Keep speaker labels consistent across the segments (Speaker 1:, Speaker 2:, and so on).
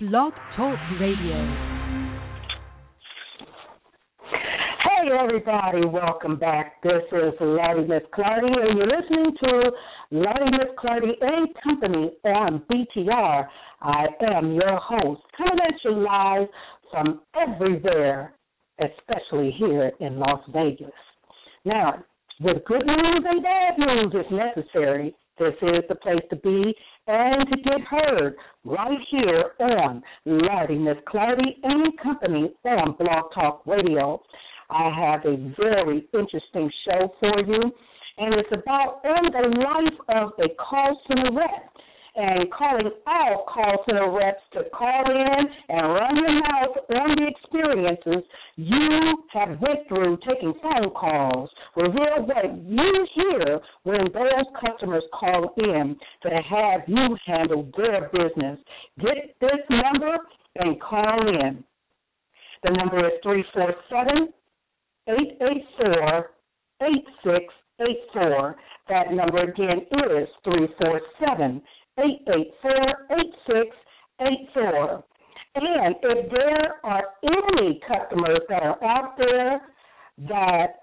Speaker 1: Blog Talk Radio.
Speaker 2: Hey everybody, welcome back. This is Lardy Miss Clardy, and you're listening to Lardy Miss Clardy and Company on BTR. I am your host, coming at you live from everywhere, especially here in Las Vegas. Now, with good news and bad news if necessary, this is the place to be and to get heard right here on Miss Clardy and Company on Blog Talk Radio. I have a very interesting show for you, and it's about on the life of a call center rep and calling all call center reps to call in and run your mouth on the experiences you have went through taking phone calls. Reveal what you hear when those customers call in to have you handle their business. Get this number and call in. The number is 347 884 8684. That number again is 347 884-8684. And if there are any customers that are out there that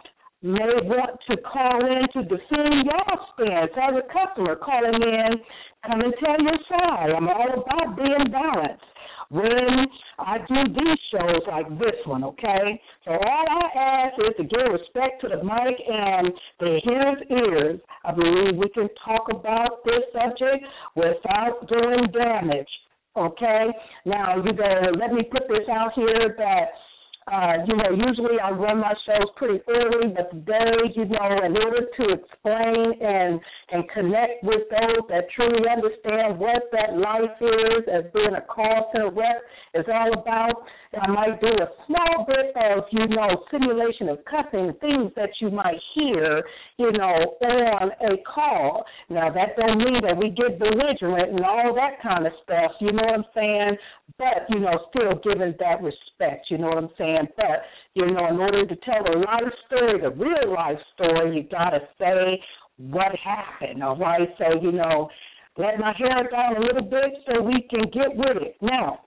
Speaker 2: may want to call in to defend your stance as a customer calling in, come and tell your side. I'm all about being balanced when I do these shows like this one, okay? So all I ask is to give respect to the mic and the hearers' ears. I believe we can talk about this subject without doing damage, okay? Now, you know, let me put this out here that uh, you know, usually I run my shows pretty early, but today, you know, in order to explain and and connect with those that truly understand what that life is as being a call center rep is all about, I might do a small bit of, you know, simulation of cussing, things that you might hear, you know, on a call. Now that don't mean that we get belligerent and all that kind of stuff, you know what I'm saying? But, you know, still giving that respect, you know what I'm saying? But, you know, in order to tell the life story, the real life story, you gotta say what happened, all right? So, you know, let my hair down a little bit so we can get with it. Now,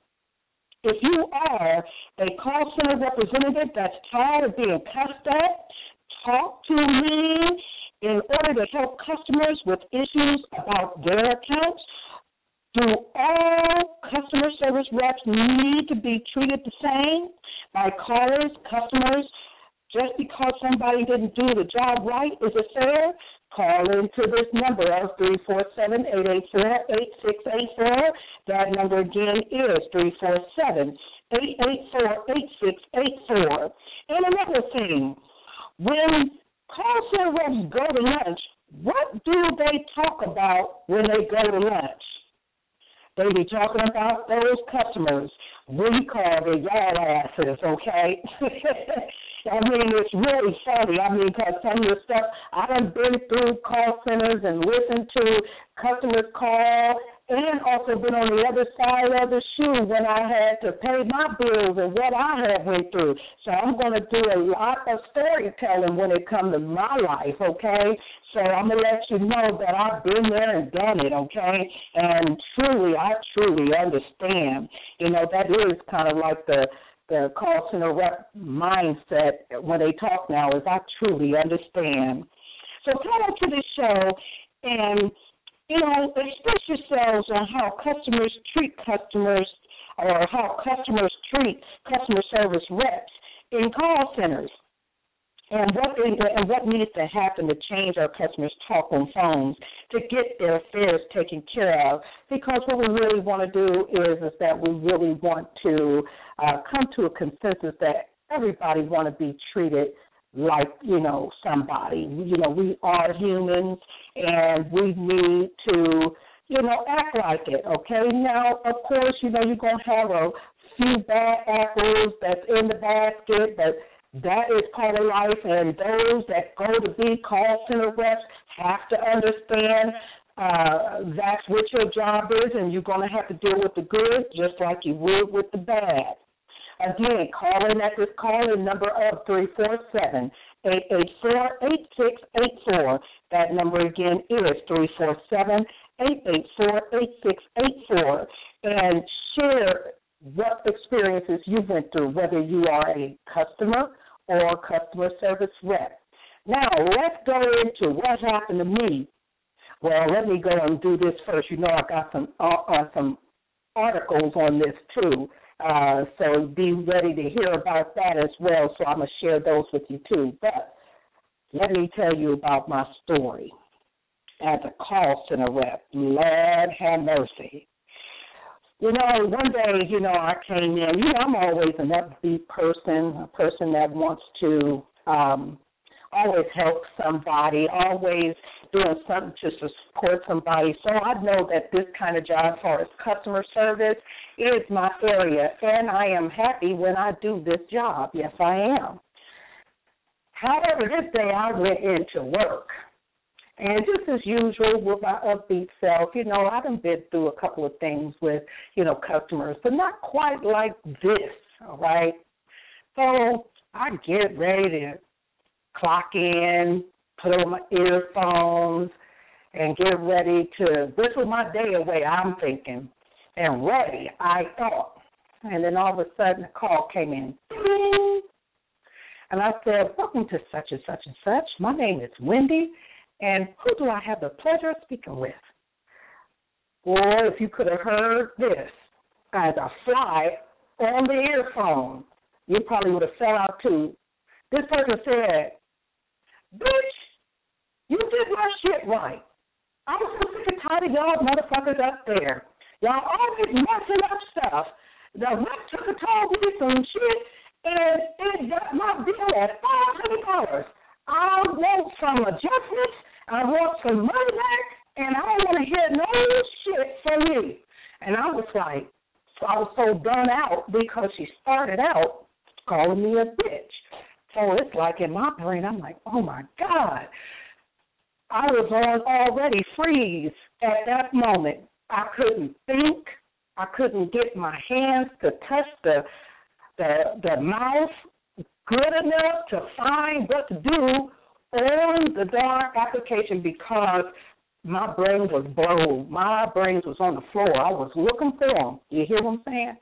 Speaker 2: if you are a call center representative that's tired of being cussed at, talk to me in order to help customers with issues about their accounts. Do all customer service reps need to be treated the same by callers, customers, just because somebody didn't do the job right? Is it fair? Call into this number of 347-884-8684. That number again is 347-884-8684. And another thing, when call center reps go to lunch, what do they talk about when they go to lunch? They be talking about those customers we call the yard asses, okay? I mean, it's really funny. I mean, because some of the stuff I done been through call centers and listened to customers call, and also been on the other side of the shoe when I had to pay my bills and what I had went through. So I'm going to do a lot of storytelling when it comes to my life, okay? So I'm gonna let you know that I've been there and done it, okay? And truly, I truly understand. You know, that is kind of like the the call center rep mindset when they talk now is I truly understand. So come on to the show and you know express yourselves on how customers treat customers or how customers treat customer service reps in call centers and what and what needs to happen to change our customers' talk on phones to get their affairs taken care of. Because what we really want to do is is that we really want to uh, come to a consensus that everybody want to be treated like you know somebody. You know we are humans and we need to you know act like it. Okay. Now of course you know you're gonna have a few bad apples that's in the basket, but that is part of life, and those that go to be call center reps have to understand uh, that's what your job is, and you're going to have to deal with the good just like you would with the bad. Again, call in at this call in number of 347 884 8684. That number again is 347 884 8684. And share what experiences you went through, whether you are a customer or customer service rep. Now, let's go into what happened to me. Well, let me go and do this first. You know, I got some uh, uh, some articles on this too, uh, so be ready to hear about that as well. So I'm gonna share those with you too. But let me tell you about my story as a call center rep. Lord have mercy. You know, one day, you know, I came in. You know, I'm always an upbeat person, a person that wants to um, always help somebody, always doing something to support somebody. So I know that this kind of job, as far as customer service, is my area, and I am happy when I do this job. Yes, I am. However, this day I went into work and just as usual with my upbeat self, you know, I've been through a couple of things with, you know, customers, but not quite like this, all right? So I get ready to clock in, put on my earphones, and get ready to whistle my day away, I'm thinking. And ready, I thought. And then all of a sudden a call came in. And I said, Welcome to such and such and such. My name is Wendy and who do I have the pleasure of speaking with? Or if you could have heard this as a fly on the earphone, you probably would have fell out too. This person said, Bitch, you did my shit right. I was so sick and tired of y'all motherfuckers up there. Y'all always messing up stuff. The rep took a toll me some shit and it got my bill at five hundred dollars. I want some adjustments I want some money back, and I don't want to hear no shit from you. And I was like, I was so done out because she started out calling me a bitch. So it's like in my brain, I'm like, oh my God. I was on already freeze at that moment. I couldn't think. I couldn't get my hands to touch the the the mouse good enough to find what to do on the darn application because my brain was blown. My brain was on the floor. I was looking for them. You hear what I'm saying?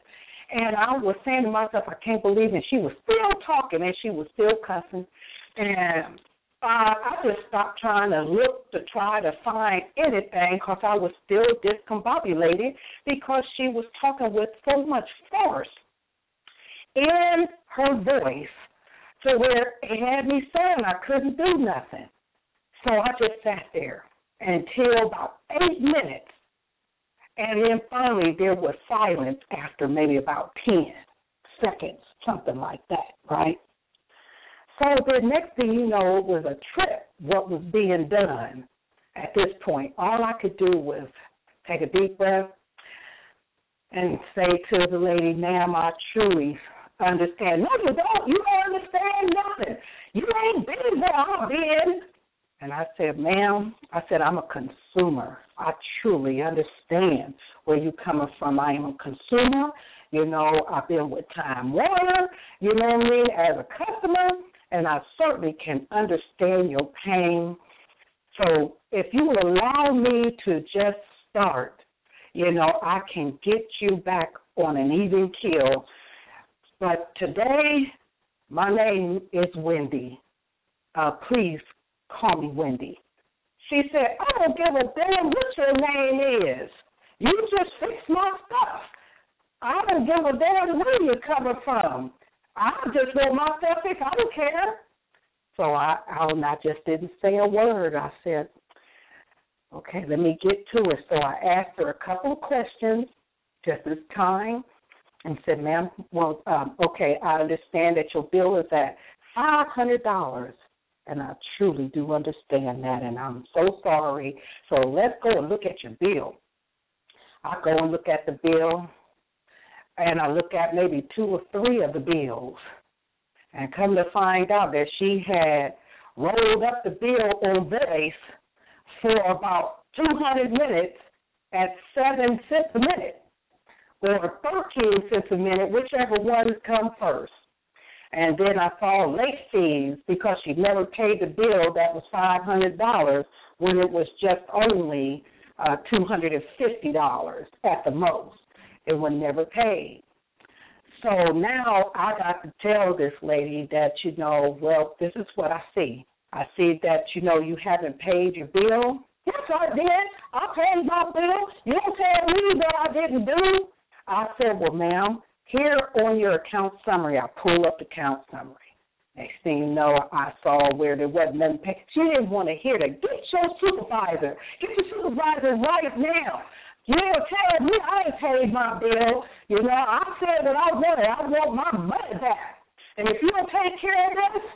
Speaker 2: And I was saying to myself, I can't believe it. She was still talking and she was still cussing. And uh, I just stopped trying to look to try to find anything because I was still discombobulated because she was talking with so much force in her voice to where it had me saying I couldn't do nothing. So I just sat there until about eight minutes. And then finally there was silence after maybe about 10 seconds, something like that, right? So the next thing you know, was a trip what was being done at this point. All I could do was take a deep breath and say to the lady, ma'am, I truly understand. No, you don't. You. You ain't been where I've been. And I said, ma'am, I said, I'm a consumer. I truly understand where you're coming from. I am a consumer. You know, I've been with Time Warner, you know what I mean, as a customer, and I certainly can understand your pain. So if you will allow me to just start, you know, I can get you back on an even keel but today, my name is Wendy. Uh, please call me Wendy. She said, I don't give a damn what your name is. You just fix my stuff. I don't give a damn where you're coming from. I just want my stuff fixed. I don't care. So I, I just didn't say a word. I said, okay, let me get to it. So I asked her a couple of questions just as time and said, ma'am, well, um, okay, I understand that your bill is at $500. And I truly do understand that, and I'm so sorry. So let's go and look at your bill. I go and look at the bill, and I look at maybe two or three of the bills, and come to find out that she had rolled up the bill on base for about 200 minutes at seven cents a minute or 13 cents a minute, whichever one come first. And then I saw late fees because she never paid the bill that was $500 when it was just only uh, $250 at the most. It was never paid. So now I got to tell this lady that, you know, well, this is what I see. I see that, you know, you haven't paid your bill. Yes, I did. I paid my bill. You don't tell me that I didn't do. I said, well, ma'am, here on your account summary, I pull up the account summary. Next thing you know, I saw where there wasn't nothing paid. She didn't want to hear that. Get your supervisor. Get your supervisor right now. You tell me I ain't paid my bill. You know, I said what I wanted. I want my money back. And if you don't take care of this,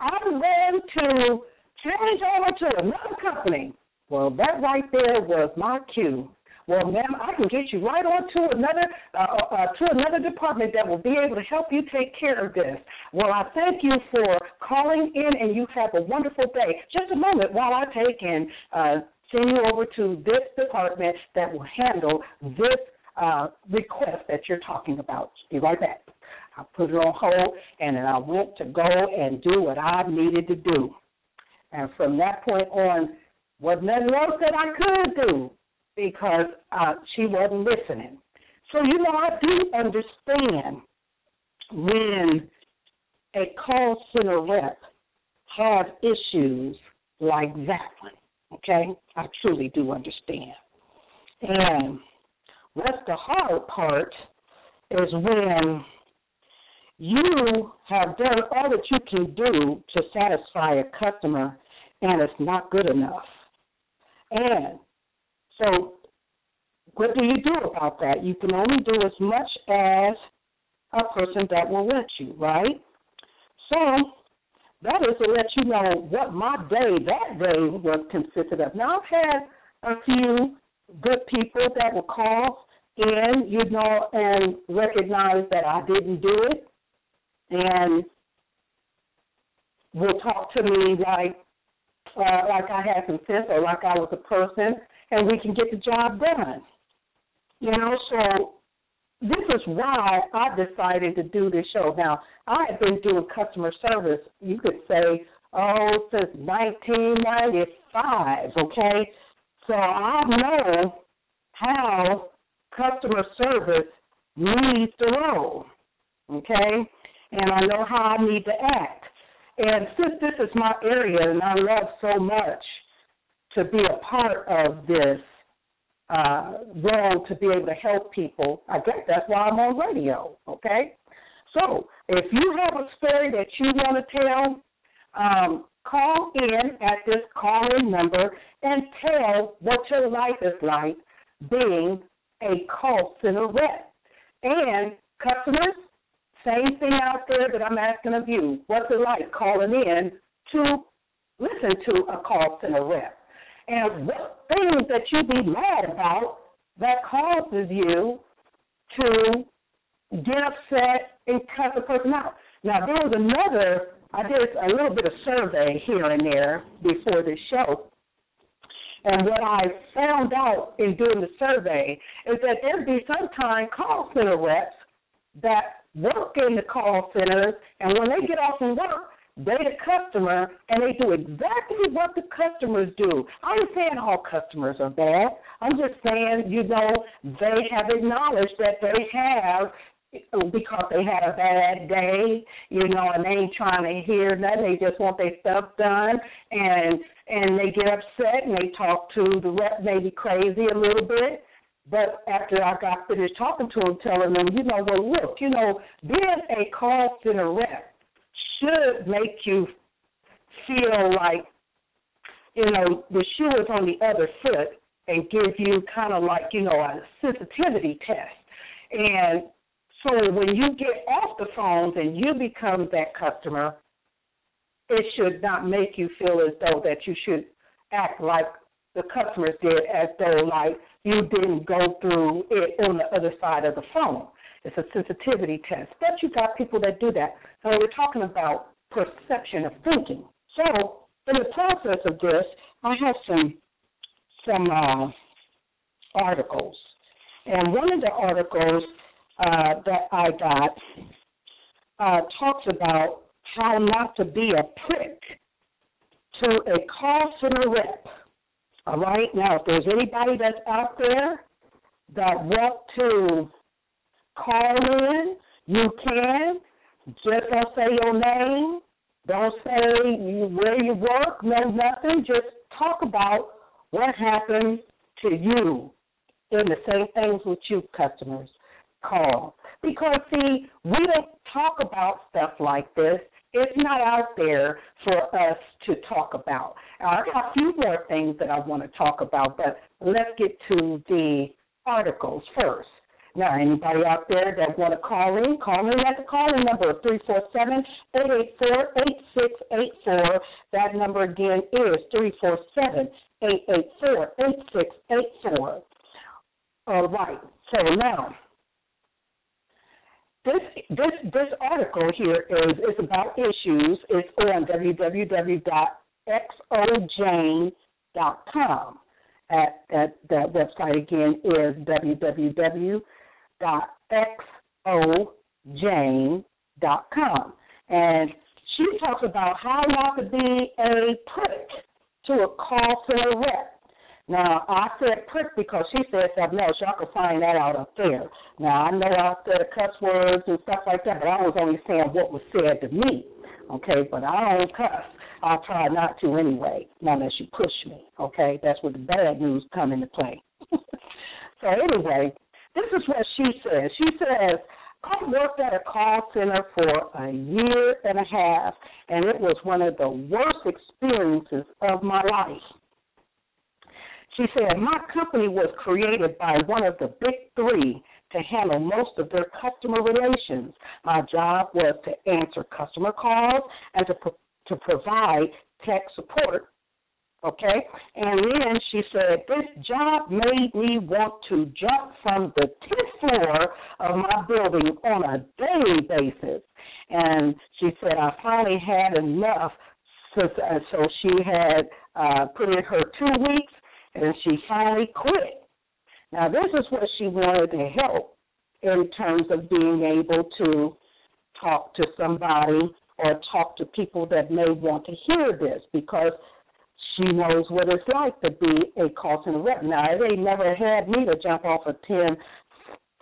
Speaker 2: I'm going to change over to another company. Well, that right there was my cue well, ma'am, I can get you right on to another uh, uh, uh, to another department that will be able to help you take care of this. Well, I thank you for calling in, and you have a wonderful day. Just a moment while I take and uh, send you over to this department that will handle this uh, request that you're talking about. Be right back. I put it on hold, and then I went to go and do what I needed to do. And from that point on, wasn't nothing else that I could do because uh, she wasn't listening. So, you know, I do understand when a call center rep has issues like that one. Okay? I truly do understand. And what's the hard part is when you have done all that you can do to satisfy a customer and it's not good enough. And so, what do you do about that? You can only do as much as a person that will let you, right? So, that is to let you know what my day that day was consisted of. Now, I've had a few good people that will call in, you know, and recognize that I didn't do it, and will talk to me like uh, like I had some sense or like I was a person and we can get the job done. You know, so this is why I decided to do this show. Now, I have been doing customer service, you could say, oh, since 1995, okay? So I know how customer service needs to roll, okay? And I know how I need to act. And since this is my area and I love so much to be a part of this uh, role to be able to help people. I guess that's why I'm on radio, okay? So if you have a story that you want to tell, um, call in at this call-in number and tell what your life is like being a call center rep. And customers, same thing out there that I'm asking of you. What's it like calling in to listen to a call center rep? and what things that you be mad about that causes you to get upset and cut the person out. Now there was another I did a little bit of survey here and there before this show. And what I found out in doing the survey is that there'd be sometimes call center reps that work in the call centers, and when they get off from work, they the customer and they do exactly what the customers do. I'm saying all customers are bad. I'm just saying, you know, they have acknowledged that they have because they had a bad day, you know, and they ain't trying to hear nothing. They just want their stuff done, and and they get upset and they talk to the rep, maybe crazy a little bit. But after I got finished talking to them, telling them, you know, well, look, you know, being a call center rep should make you feel like, you know, the shoe is on the other foot and give you kind of like, you know, a sensitivity test. And so when you get off the phones and you become that customer, it should not make you feel as though that you should act like the customers did, as though like you didn't go through it on the other side of the phone. It's a sensitivity test. But you got people that do that. So we're talking about perception of thinking. So in the process of this, I have some some uh, articles, and one of the articles uh, that I got uh, talks about how not to be a prick to a call center rep. All right, now if there's anybody that's out there that want to call in You can. Just don't say your name. Don't say you, where you work. No, nothing. Just talk about what happened to you. And the same things with you, customers. Call. Because, see, we don't talk about stuff like this. It's not out there for us to talk about. I have a few more things that I want to talk about, but let's get to the articles first. Now, anybody out there that want to call in, call in at the calling number of 347-884-8684. That number again is 347-884-8684. All right. So now, this this this article here is is about issues. It's on www.xojane.com. At, at that website again is www.xojane.com. And she talks about how not to be a prick to a call center rep. Now, I said prick because she said something else. Y'all can find that out up there. Now, I know I said cuss words and stuff like that, but I was only saying what was said to me. Okay, but I don't cuss. I'll try not to anyway, unless you push me. Okay, that's where the bad news come into play. so anyway, this is what she says. She says, I worked at a call center for a year and a half, and it was one of the worst experiences of my life. She said, My company was created by one of the big three to handle most of their customer relations. My job was to answer customer calls and to, to provide tech support. Okay? And then she said, This job made me want to jump from the 10th floor of my building on a daily basis. And she said, I finally had enough. So, so she had uh, put in her two weeks and she finally quit. Now, this is what she wanted to help in terms of being able to talk to somebody or talk to people that may want to hear this because she knows what it's like to be a call center rep. Now, they never had me to jump off a 10,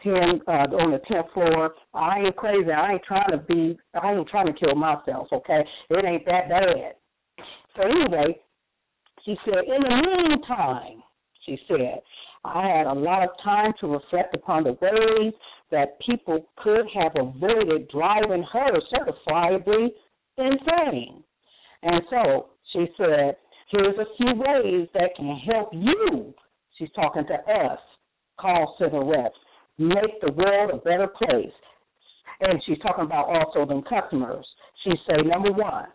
Speaker 2: 10 uh, on the 10th floor. I ain't crazy. I ain't trying to be, I ain't trying to kill myself, okay? It ain't that bad. So, anyway, she said, in the meantime, she said, I had a lot of time to reflect upon the ways that people could have avoided driving her certifiably insane. And so she said, here's a few ways that can help you. She's talking to us, call center reps, make the world a better place. And she's talking about also them customers. She said, number one,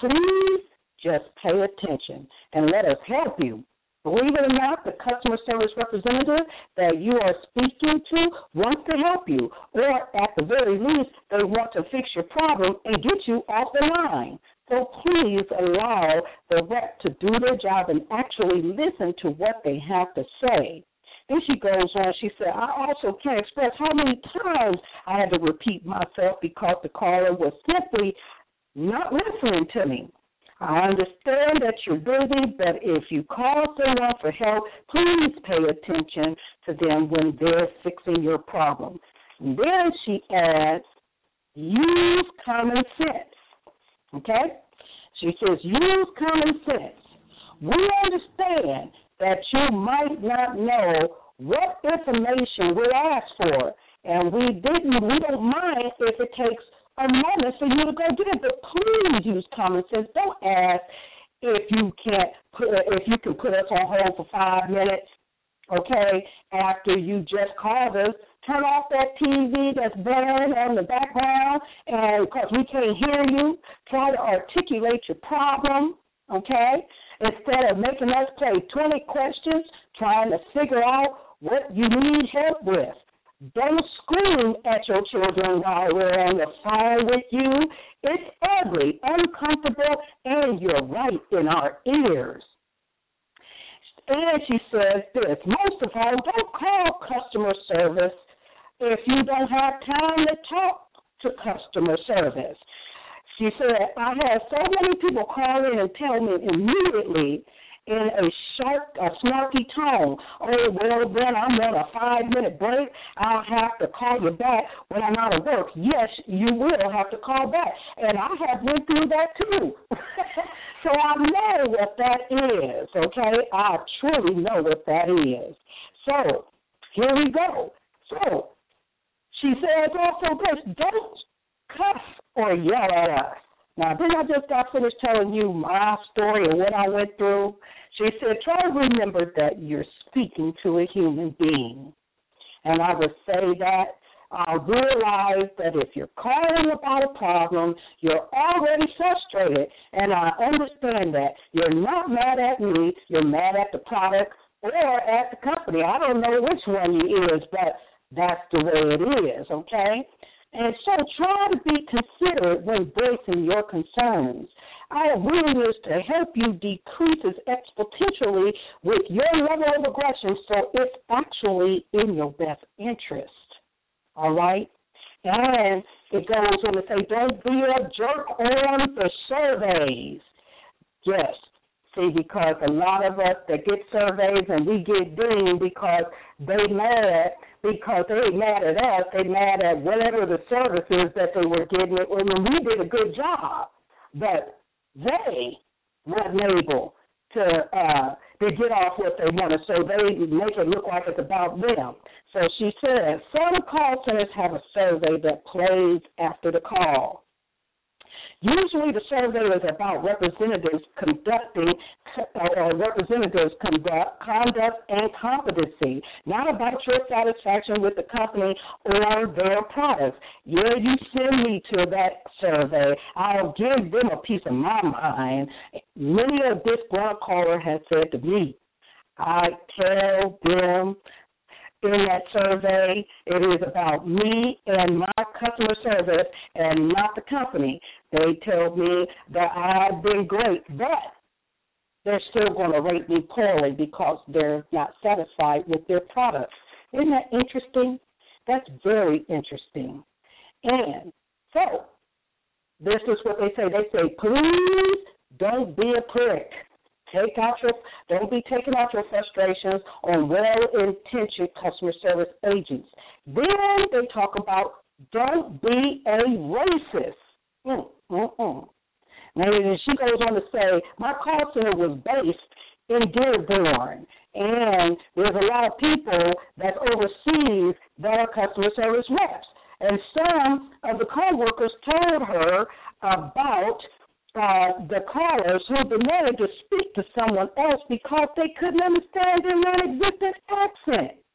Speaker 2: please just pay attention and let us help you. Believe it or not, the customer service representative that you are speaking to wants to help you, or at the very least, they want to fix your problem and get you off the line. So please allow the rep to do their job and actually listen to what they have to say. Then she goes on, she said, I also can't express how many times I had to repeat myself because the caller was simply not listening to me. I understand that you're busy, but if you call someone for help, please pay attention to them when they're fixing your problem. And then she adds, use common sense. Okay? She says, use common sense. We understand that you might not know what information we ask for, and we didn't. We don't mind if it takes a moment for you to go get it. But please use common sense. Don't ask if you can't put if you can put us on hold for five minutes. Okay, after you just called us, turn off that TV that's blaring on the background, and because we can't hear you, try to articulate your problem. Okay, instead of making us play 20 questions trying to figure out what you need help with. Don't scream at your children while we're on the phone with you. It's ugly, uncomfortable, and you're right in our ears. And she says this most of all, don't call customer service if you don't have time to talk to customer service. She said, I had so many people call in and tell me immediately in a sharp, a snarky tone. Oh, well, then I'm on a five minute break. I'll have to call you back when I'm out of work. Yes, you will have to call back. And I have went through that too. so I know what that is, okay? I truly know what that is. So, here we go. So, she says oh, also this, don't cuss or yell at us. Now, then I just got finished telling you my story and what I went through. She said, try to remember that you're speaking to a human being. And I would say that I realize that if you're calling about a problem, you're already frustrated, and I understand that. You're not mad at me, you're mad at the product or at the company. I don't know which one you is, but that's the way it is, okay? And so try to be considerate when voicing your concerns. Our willingness to help you decreases exponentially with your level of aggression, so it's actually in your best interest. All right? And it goes on to say, don't be a jerk on the surveys. Yes. See, because a lot of us that get surveys and we get dinged because they mad because they mad at us, they mad at whatever the services that they were getting. I mean, we did a good job, but they weren't able to uh, to get off what they wanted, so they make it look like it's about them. So she said, some call centers have a survey that plays after the call. Usually the survey is about representatives conducting or representatives conduct conduct and competency, not about your satisfaction with the company or their products. Yeah, you send me to that survey. I'll give them a piece of my mind. Many of this ground caller has said to me, I tell them in that survey. It is about me and my customer service and not the company. They tell me that I've been great, but they're still going to rate me poorly because they're not satisfied with their products. Isn't that interesting? That's very interesting. And so, this is what they say. They say, please don't be a prick. Take out your don't be taking out your frustrations on well-intentioned customer service agents. Then they talk about don't be a racist. Mm, mm, mm. She goes on to say, my call center was based in Dearborn, and there's a lot of people that's overseas that are customer service reps. And some of the coworkers told her about uh, the callers who demanded to speak to someone else because they couldn't understand their non-existent accent.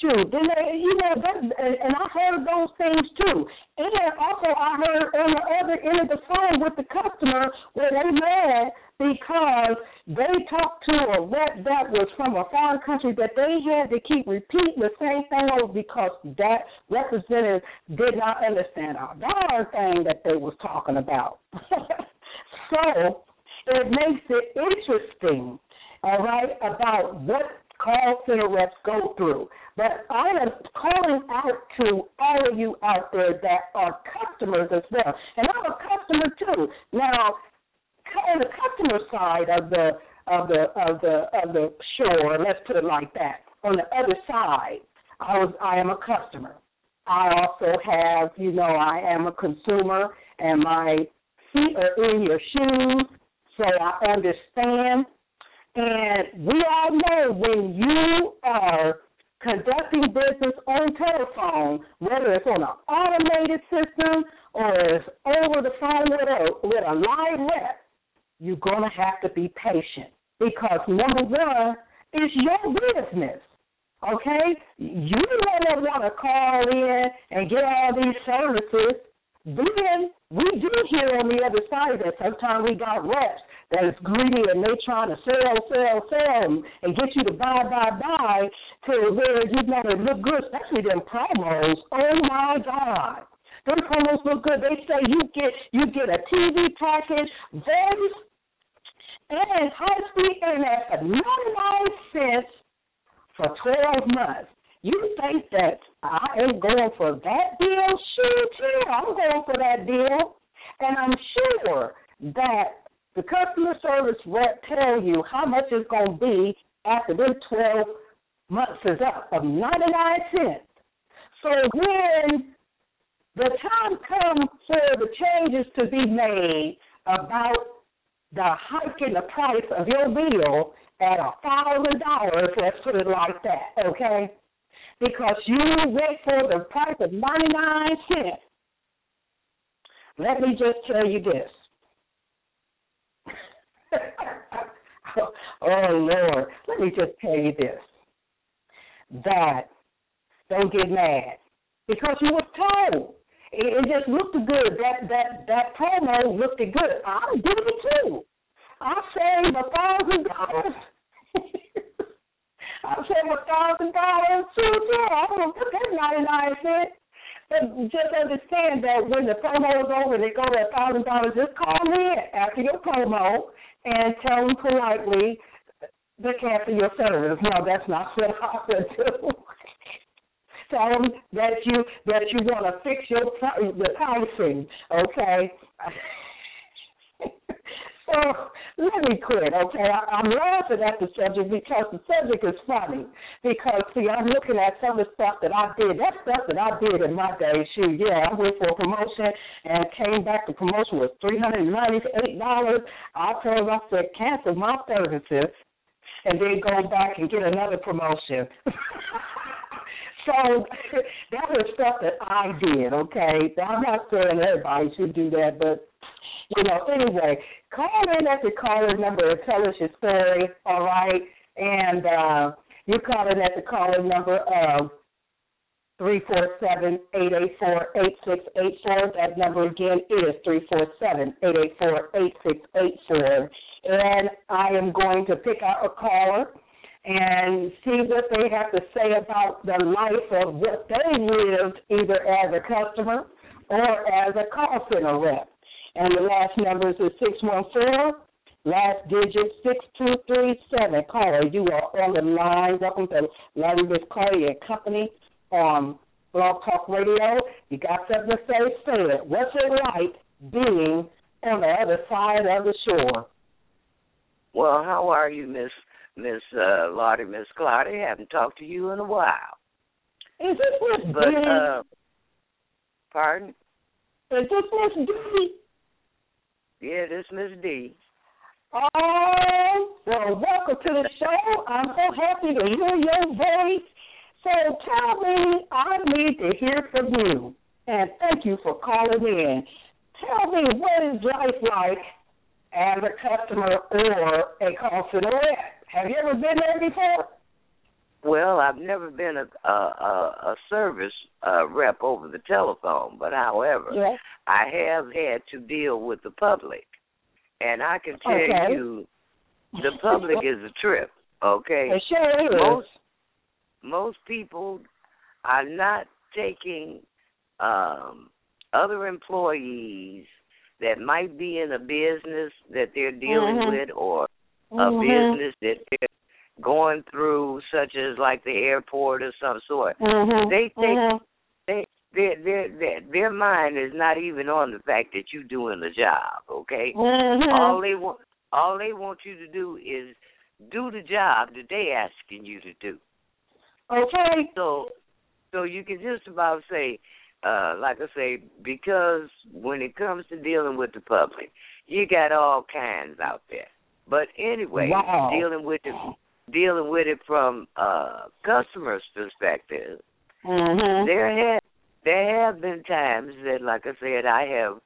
Speaker 2: Shoot, then they, you know, that, and I heard those things too. And also, I heard on the other end of the phone with the customer where they mad because they talked to a rep that was from a foreign country that they had to keep repeating the same thing over because that representative did not understand a darn thing that they was talking about. so it makes it interesting, all right, about what call center reps go through. But I am calling out to all of you out there that are customers as well. And I'm a customer too. Now, on the customer side of the of the of the of the shore, let's put it like that. On the other side, I was I am a customer. I also have, you know, I am a consumer and my feet are in your shoes, so I understand. And we all know when you are conducting business on telephone, whether it's on an automated system or it's over the phone with a with a live rep, you're going to have to be patient because number one it's your business. Okay? You don't want to call in and get all these services. Then we do hear on the other side that sometimes we got reps that is greedy and they trying to sell, sell, sell and get you to buy, buy, buy to where you never look good, especially them promos. Oh my God. Them promos look good. They say you get you get a TV package, voice, and high speed internet for 99 cents for 12 months. You think that I am going for that deal? Shoot, yeah, I'm going for that deal. And I'm sure that the customer service rep tell you how much it's going to be after this 12 months is up of 99 cents. So when the time comes for the changes to be made about the hike in the price of your bill at a thousand dollars, let's put it like that, okay? Because you went for the price of ninety nine cents. Let me just tell you this. oh Lord, let me just tell you this. That don't get mad because you were told. It, it just looked good. That that that promo looked good. I'm doing it too. I saved a thousand dollars. I saved a thousand dollars too. Yeah, I'm gonna put that ninety nine cents. But just understand that when the promo is over, they go to a thousand dollars. Just call me after your promo and tell them politely to cancel your service. No, that's not what I would do tell them that you that you want to fix your the pricing, okay? so let me quit, okay? I, I'm laughing at the subject because the subject is funny. Because see, I'm looking at some of the stuff that I did. That stuff that I did in my day, shoot, yeah, I went for a promotion and came back. The promotion was three hundred and ninety-eight dollars. I told I said cancel my services and then go back and get another promotion. So that was stuff that I did, okay? I'm not saying everybody should do that, but you know, anyway, call in at the caller number and tell us your story, all right? And uh you call in at the caller number of three four seven eight eight four eight six eight four. That number again is three four seven eight eight four eight six eight four. And I am going to pick out a caller and see what they have to say about the life of what they lived either as a customer or as a call center rep. And the last numbers is 614, last digit 6237. Caller, you are on the line. Welcome to Lardy Miss Clardy and Company on Blog Talk Radio. You got something to say, say it. What's it like being on the other side of the shore?
Speaker 3: Well, how are you, Miss Miss uh, Lottie, Miss Claudia. Haven't talked to you in a while.
Speaker 2: Is this Miss
Speaker 3: But uh, pardon?
Speaker 2: Is this Miss D?
Speaker 3: Yeah, this is Miss D.
Speaker 2: Oh, well, welcome to the show. I'm so happy to hear your voice. So tell me, I need to hear from you. And thank you for calling in. Tell me, what is life like as a customer or a call center rep? Have you ever been there before?
Speaker 3: Well, I've never been a a, a, a service uh, rep over the telephone, but however,
Speaker 2: yes.
Speaker 3: I have had to deal with the public, and I can tell
Speaker 2: okay.
Speaker 3: you, the public is a trip. Okay,
Speaker 2: it sure is.
Speaker 3: Most most people are not taking um, other employees that might be in a business that they're dealing
Speaker 2: mm-hmm.
Speaker 3: with or a
Speaker 2: mm-hmm.
Speaker 3: business that they're going through, such as like the airport or some sort.
Speaker 2: Mm-hmm.
Speaker 3: They think
Speaker 2: mm-hmm.
Speaker 3: they their their their their mind is not even on the fact that you're doing the job. Okay,
Speaker 2: mm-hmm.
Speaker 3: all they want all they want you to do is do the job that they asking you to do.
Speaker 2: Okay.
Speaker 3: So so you can just about say, uh, like I say, because when it comes to dealing with the public, you got all kinds out there. But anyway,
Speaker 2: wow.
Speaker 3: dealing with it dealing with it from a customer's perspective,
Speaker 2: mm-hmm.
Speaker 3: there have there have been times that, like I said, I have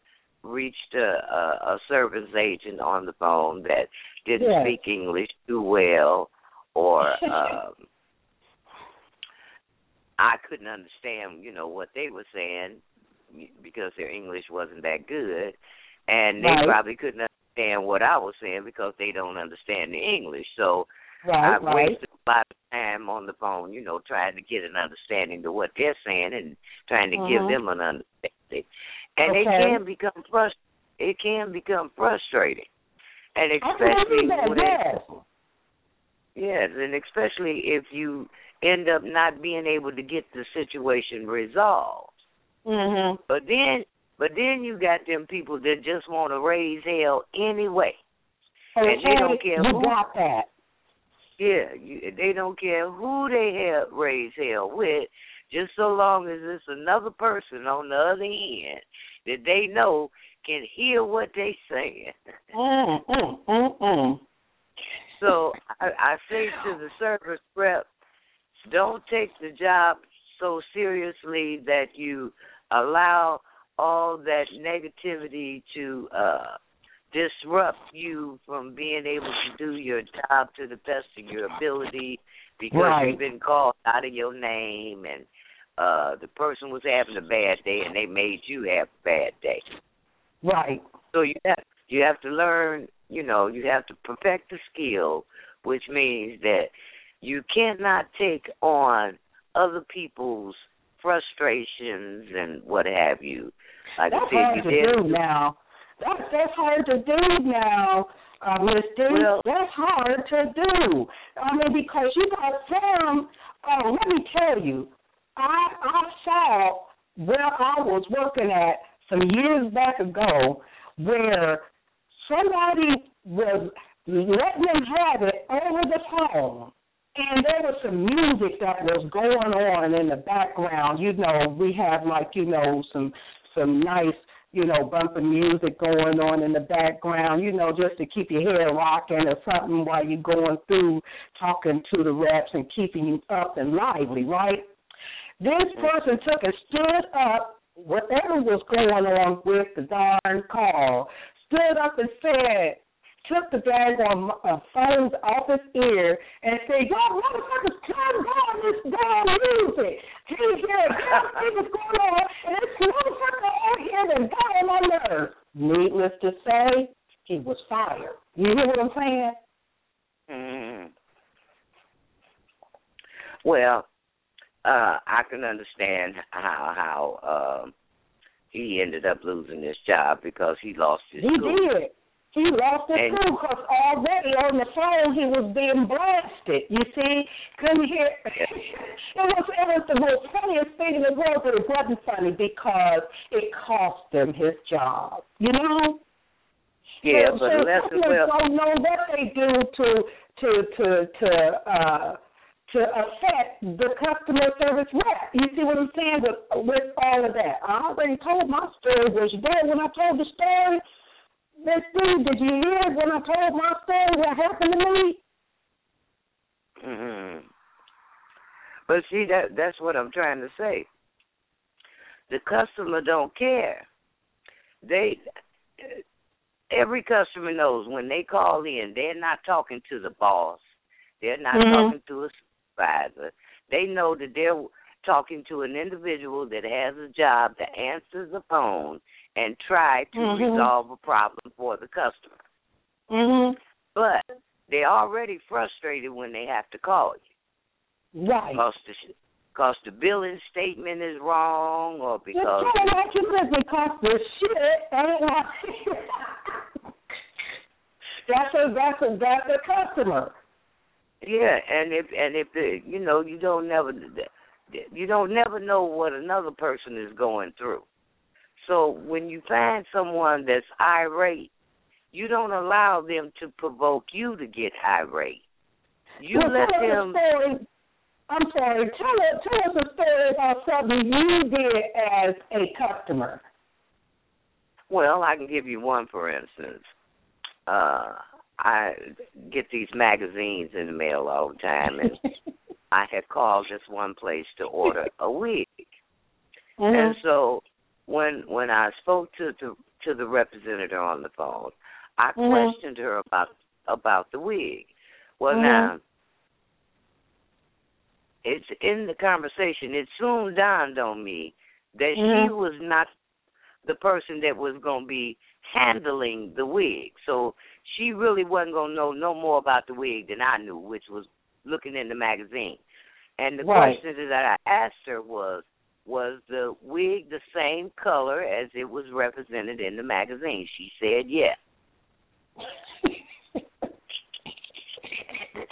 Speaker 3: reached a, a, a service agent on the phone that didn't
Speaker 2: yes.
Speaker 3: speak English too well, or um, I couldn't understand, you know, what they were saying because their English wasn't that good, and they
Speaker 2: right.
Speaker 3: probably couldn't understand what I was saying because they don't understand the English. So
Speaker 2: right,
Speaker 3: I've
Speaker 2: right.
Speaker 3: wasted a lot of time on the phone, you know, trying to get an understanding to what they're saying and trying to give
Speaker 2: Mhm.
Speaker 3: them an understanding. And it can become frust it can become frustrating. And especially
Speaker 2: that,
Speaker 3: when
Speaker 2: yes.
Speaker 3: yes, and especially if you end up not being able to get the situation resolved.
Speaker 2: Mhm.
Speaker 3: But then but then you got them people that just want to raise hell anyway.
Speaker 2: Okay,
Speaker 3: and they don't care
Speaker 2: you
Speaker 3: who.
Speaker 2: got that.
Speaker 3: Yeah, you, they don't care who they have raised hell with, just so long as it's another person on the other end that they know can hear what they saying.
Speaker 2: Mm, mm, mm, mm.
Speaker 3: So I, I say to the service rep, don't take the job so seriously that you allow all that negativity to uh disrupt you from being able to do your job to the best of your ability because
Speaker 2: Right.
Speaker 3: you've been called out of your name and uh the person was having a bad day and they made you have a bad day.
Speaker 2: Right.
Speaker 3: So you have you have to learn, you know, you have to perfect the skill, which means that you cannot take on other people's frustrations and what have you. Like
Speaker 2: That's
Speaker 3: I said,
Speaker 2: hard
Speaker 3: you
Speaker 2: to
Speaker 3: did
Speaker 2: do now. That's that's hard to do now, uh, Miss D.
Speaker 3: Well-
Speaker 2: that's hard to do. I mean, because you got some. Oh, let me tell you, I I saw where I was working at some years back ago, where somebody was letting them have it over the phone. And there was some music that was going on in the background. You know, we have like, you know, some some nice, you know, bumping music going on in the background, you know, just to keep your head rocking or something while you're going through talking to the reps and keeping you up and lively, right? This mm-hmm. person took and stood up, whatever was going on with the darn call, stood up and said, took the bag on uh, phones off his ear and said, Y'all motherfuckers turn down this damn music. He here, God, see what's going on, and this motherfucker on here that got on my nerves. Needless to say, he was fired. You hear what I'm saying?
Speaker 3: Mm. Well, uh I can understand how how um he ended up losing his job because he lost his
Speaker 2: He
Speaker 3: school.
Speaker 2: did. He lost
Speaker 3: And-
Speaker 2: cool because already on the phone he was being blasted. You see, couldn't hear. it was it was the most funniest thing in the world, but it wasn't funny because it cost him his job. You know.
Speaker 3: Yeah,
Speaker 2: so,
Speaker 3: but
Speaker 2: so customers
Speaker 3: well
Speaker 2: don't know what they do to to to to uh to affect the customer service rep. You see what I'm saying with with all of that. I already told my story. Was you there when I told the story? Miss D, did you hear when I told my story what happened to me?
Speaker 3: Mm-hmm. But see that that's what I'm trying to say. The customer don't care. They every customer knows when they call in, they're not talking to the boss. They're not
Speaker 2: Mhm.
Speaker 3: talking to a supervisor. They know that they're talking to an individual that has a job to answer the phone and try to
Speaker 2: Mhm.
Speaker 3: resolve a problem for the customer.
Speaker 2: Mhm.
Speaker 3: But they're already frustrated when they have to call you.
Speaker 2: Right.
Speaker 3: because the because the billing statement is wrong or because
Speaker 2: tell them what you live because the shit That's a that's a that's a customer.
Speaker 3: yeah and if and if the you know you don't never you don't never know what another person is going through so when you find someone that's irate you don't allow them to provoke you to get irate you
Speaker 2: well,
Speaker 3: let them
Speaker 2: story. I'm sorry. Tell us tell us a story about something you did as a customer.
Speaker 3: Well, I can give you one for instance. Uh I get these magazines in the mail all the time and I had called this one place to order a wig.
Speaker 2: Mhm.
Speaker 3: And so when when I spoke to to to the representative on the phone, I
Speaker 2: Mhm.
Speaker 3: questioned her about about the wig. Well
Speaker 2: Mhm.
Speaker 3: now it's in the conversation, it soon dawned on me that she was not the person that was going to be handling the wig. So she really wasn't going to know no more about the wig than I knew, which was looking in the magazine. And the
Speaker 2: Right.
Speaker 3: question that I asked her was, was the wig the same color as it was represented in the magazine? She said yes.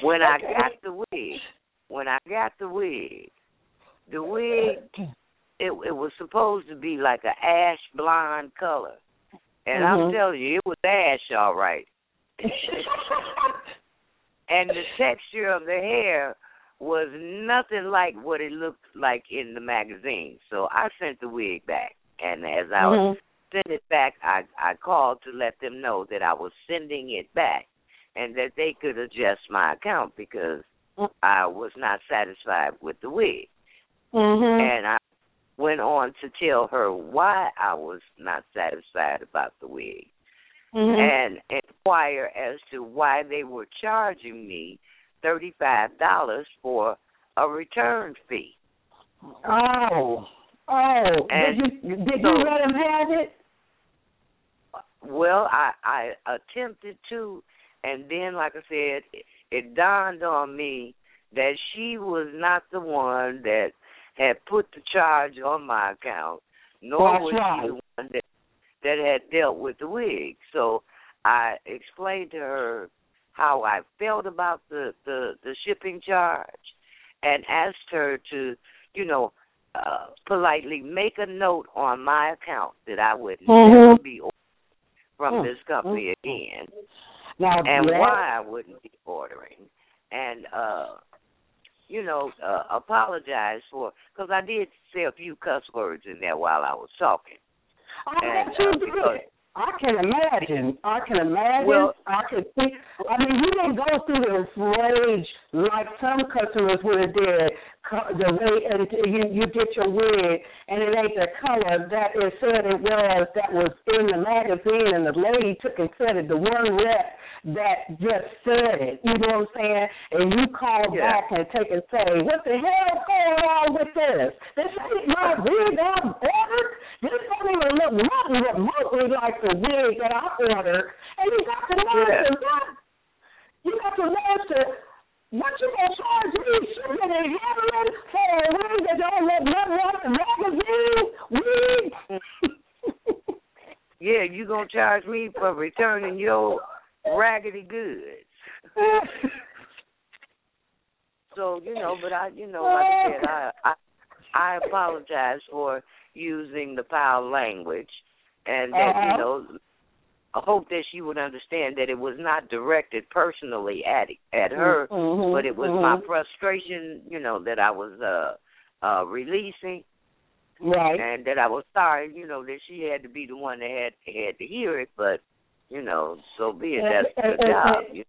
Speaker 3: When I got the wig, when I got the wig, the wig it it was supposed to be like a ash blonde color. And I'm
Speaker 2: Mhm.
Speaker 3: telling you, it was ash all right. and the texture of the hair was nothing like what it looked like in the magazine. So I sent the wig back, and as I mm-hmm. sent it back, I I called to let them know that I was sending it back, and that they could adjust my account because I was not satisfied with the wig.
Speaker 2: Mm-hmm.
Speaker 3: And I went on to tell her why I was not satisfied about the wig
Speaker 2: mm-hmm.
Speaker 3: and inquire as to why they were charging me thirty-five dollars for a return fee.
Speaker 2: Oh, oh!
Speaker 3: And
Speaker 2: did you did
Speaker 3: so,
Speaker 2: you let him have it?
Speaker 3: Well, I I attempted to, and then, like I said, it, it dawned on me that she was not the one that had put the charge on my account, nor
Speaker 2: That's
Speaker 3: was
Speaker 2: right.
Speaker 3: she the one that that had dealt with the wig. So I explained to her how I felt about the the, the shipping charge, and asked her to, you know, uh, politely make a note on my account that I would
Speaker 2: mm-hmm.
Speaker 3: never be ordering from
Speaker 2: mm-hmm.
Speaker 3: this company again,
Speaker 2: now,
Speaker 3: and why I wouldn't be ordering, and uh, you know, uh, apologize for because I did say a few cuss words in there while I was talking.
Speaker 2: I
Speaker 3: and,
Speaker 2: bet you
Speaker 3: uh,
Speaker 2: did. I can imagine. I can imagine.
Speaker 3: Well-
Speaker 2: I can see. I mean, you didn't go through this rage like some customers would have did. The way and you you get your wig and it ain't the color that it said it was that was in the magazine, and the lady took and said it. The one rep that just said it. You know what I'm saying? And you call
Speaker 3: Yeah.
Speaker 2: back and take and say, "What the hell's going on with this? This ain't my wig I ordered. This don't even look nothing remotely like the wig that I ordered." And you got the nerve
Speaker 3: Yeah.
Speaker 2: to. You got to. What you gonna charge me shipping and handling for a wig that don't look nothing like magazine wig?
Speaker 3: Yeah, you gonna charge me for returning your raggedy goods. So you know, but I, you know, like I said, I, I, I apologize for using the foul language, and that
Speaker 2: Uh-huh.
Speaker 3: you know, I hope that she would understand that it was not directed personally at at her,
Speaker 2: Mhm,
Speaker 3: but it was
Speaker 2: mhm.
Speaker 3: my frustration, you know, that I was uh uh releasing
Speaker 2: right.
Speaker 3: and that I was sorry, you know, that she had to be the one that had had to hear it, but you know, so be it. That's the job.
Speaker 2: and-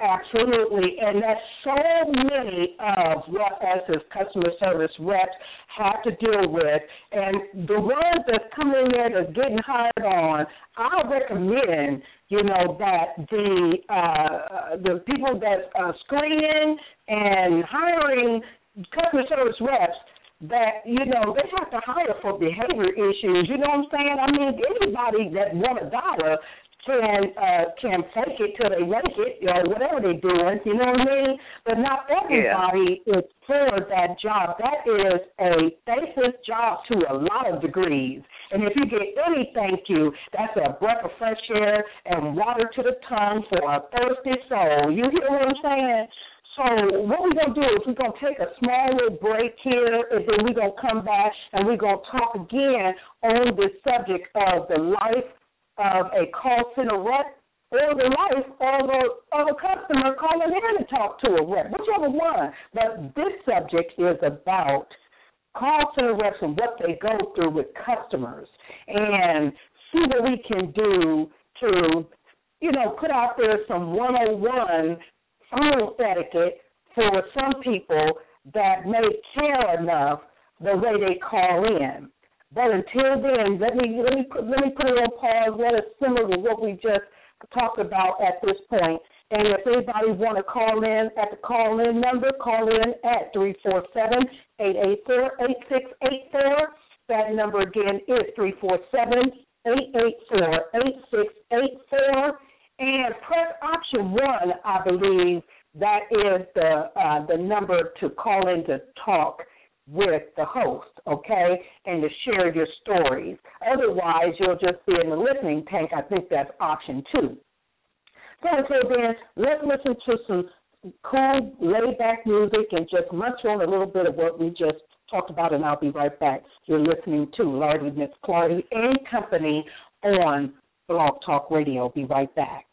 Speaker 2: Absolutely, and that's so many of what us as customer service reps have to deal with, and the ones that's coming in that's getting hired on, I recommend, you know, that the uh, the people that uh, screening and hiring customer service reps that you know they have to hire for behavior issues. You know what I'm saying? I mean, anybody that want a dollar can uh can fake it till they make it or whatever they're doing, you know what I mean? But not everybody is for that job. That is a thankless job to a lot of degrees. And if you get any thank you, that's a breath of fresh air and water to the tongue for a thirsty soul. You hear what I'm saying? So what we're gonna do is we're gonna take a small little break here, and then we're gonna come back and we're gonna talk again on the subject of the life of a call center rep or the life of a of a customer calling in to talk to a rep, whichever one. But this subject is about call center reps and what they go through with customers, and see what we can do to, you know, put out there some 101 phone etiquette for some people that may care enough the way they call in. But until then, let me let me put, let me put it on pause. Let us simmer with what we just talked about at this point. And if anybody want to call in at the call in number, call in at three four seven eight eight four eight six eight four. That number again is three four seven eight eight four eight six eight four. And press option one, I believe that is the uh, the number to call in to talk with the host, okay, and to share your stories. Otherwise, you'll just be in the listening tank. I think that's option two. So until then, let's listen to some cool, laid back music and just munch on a little bit of what we just talked about, and I'll be right back. You're listening to Lardy Miss Clardy and Company on Blog Talk Radio. Be right back.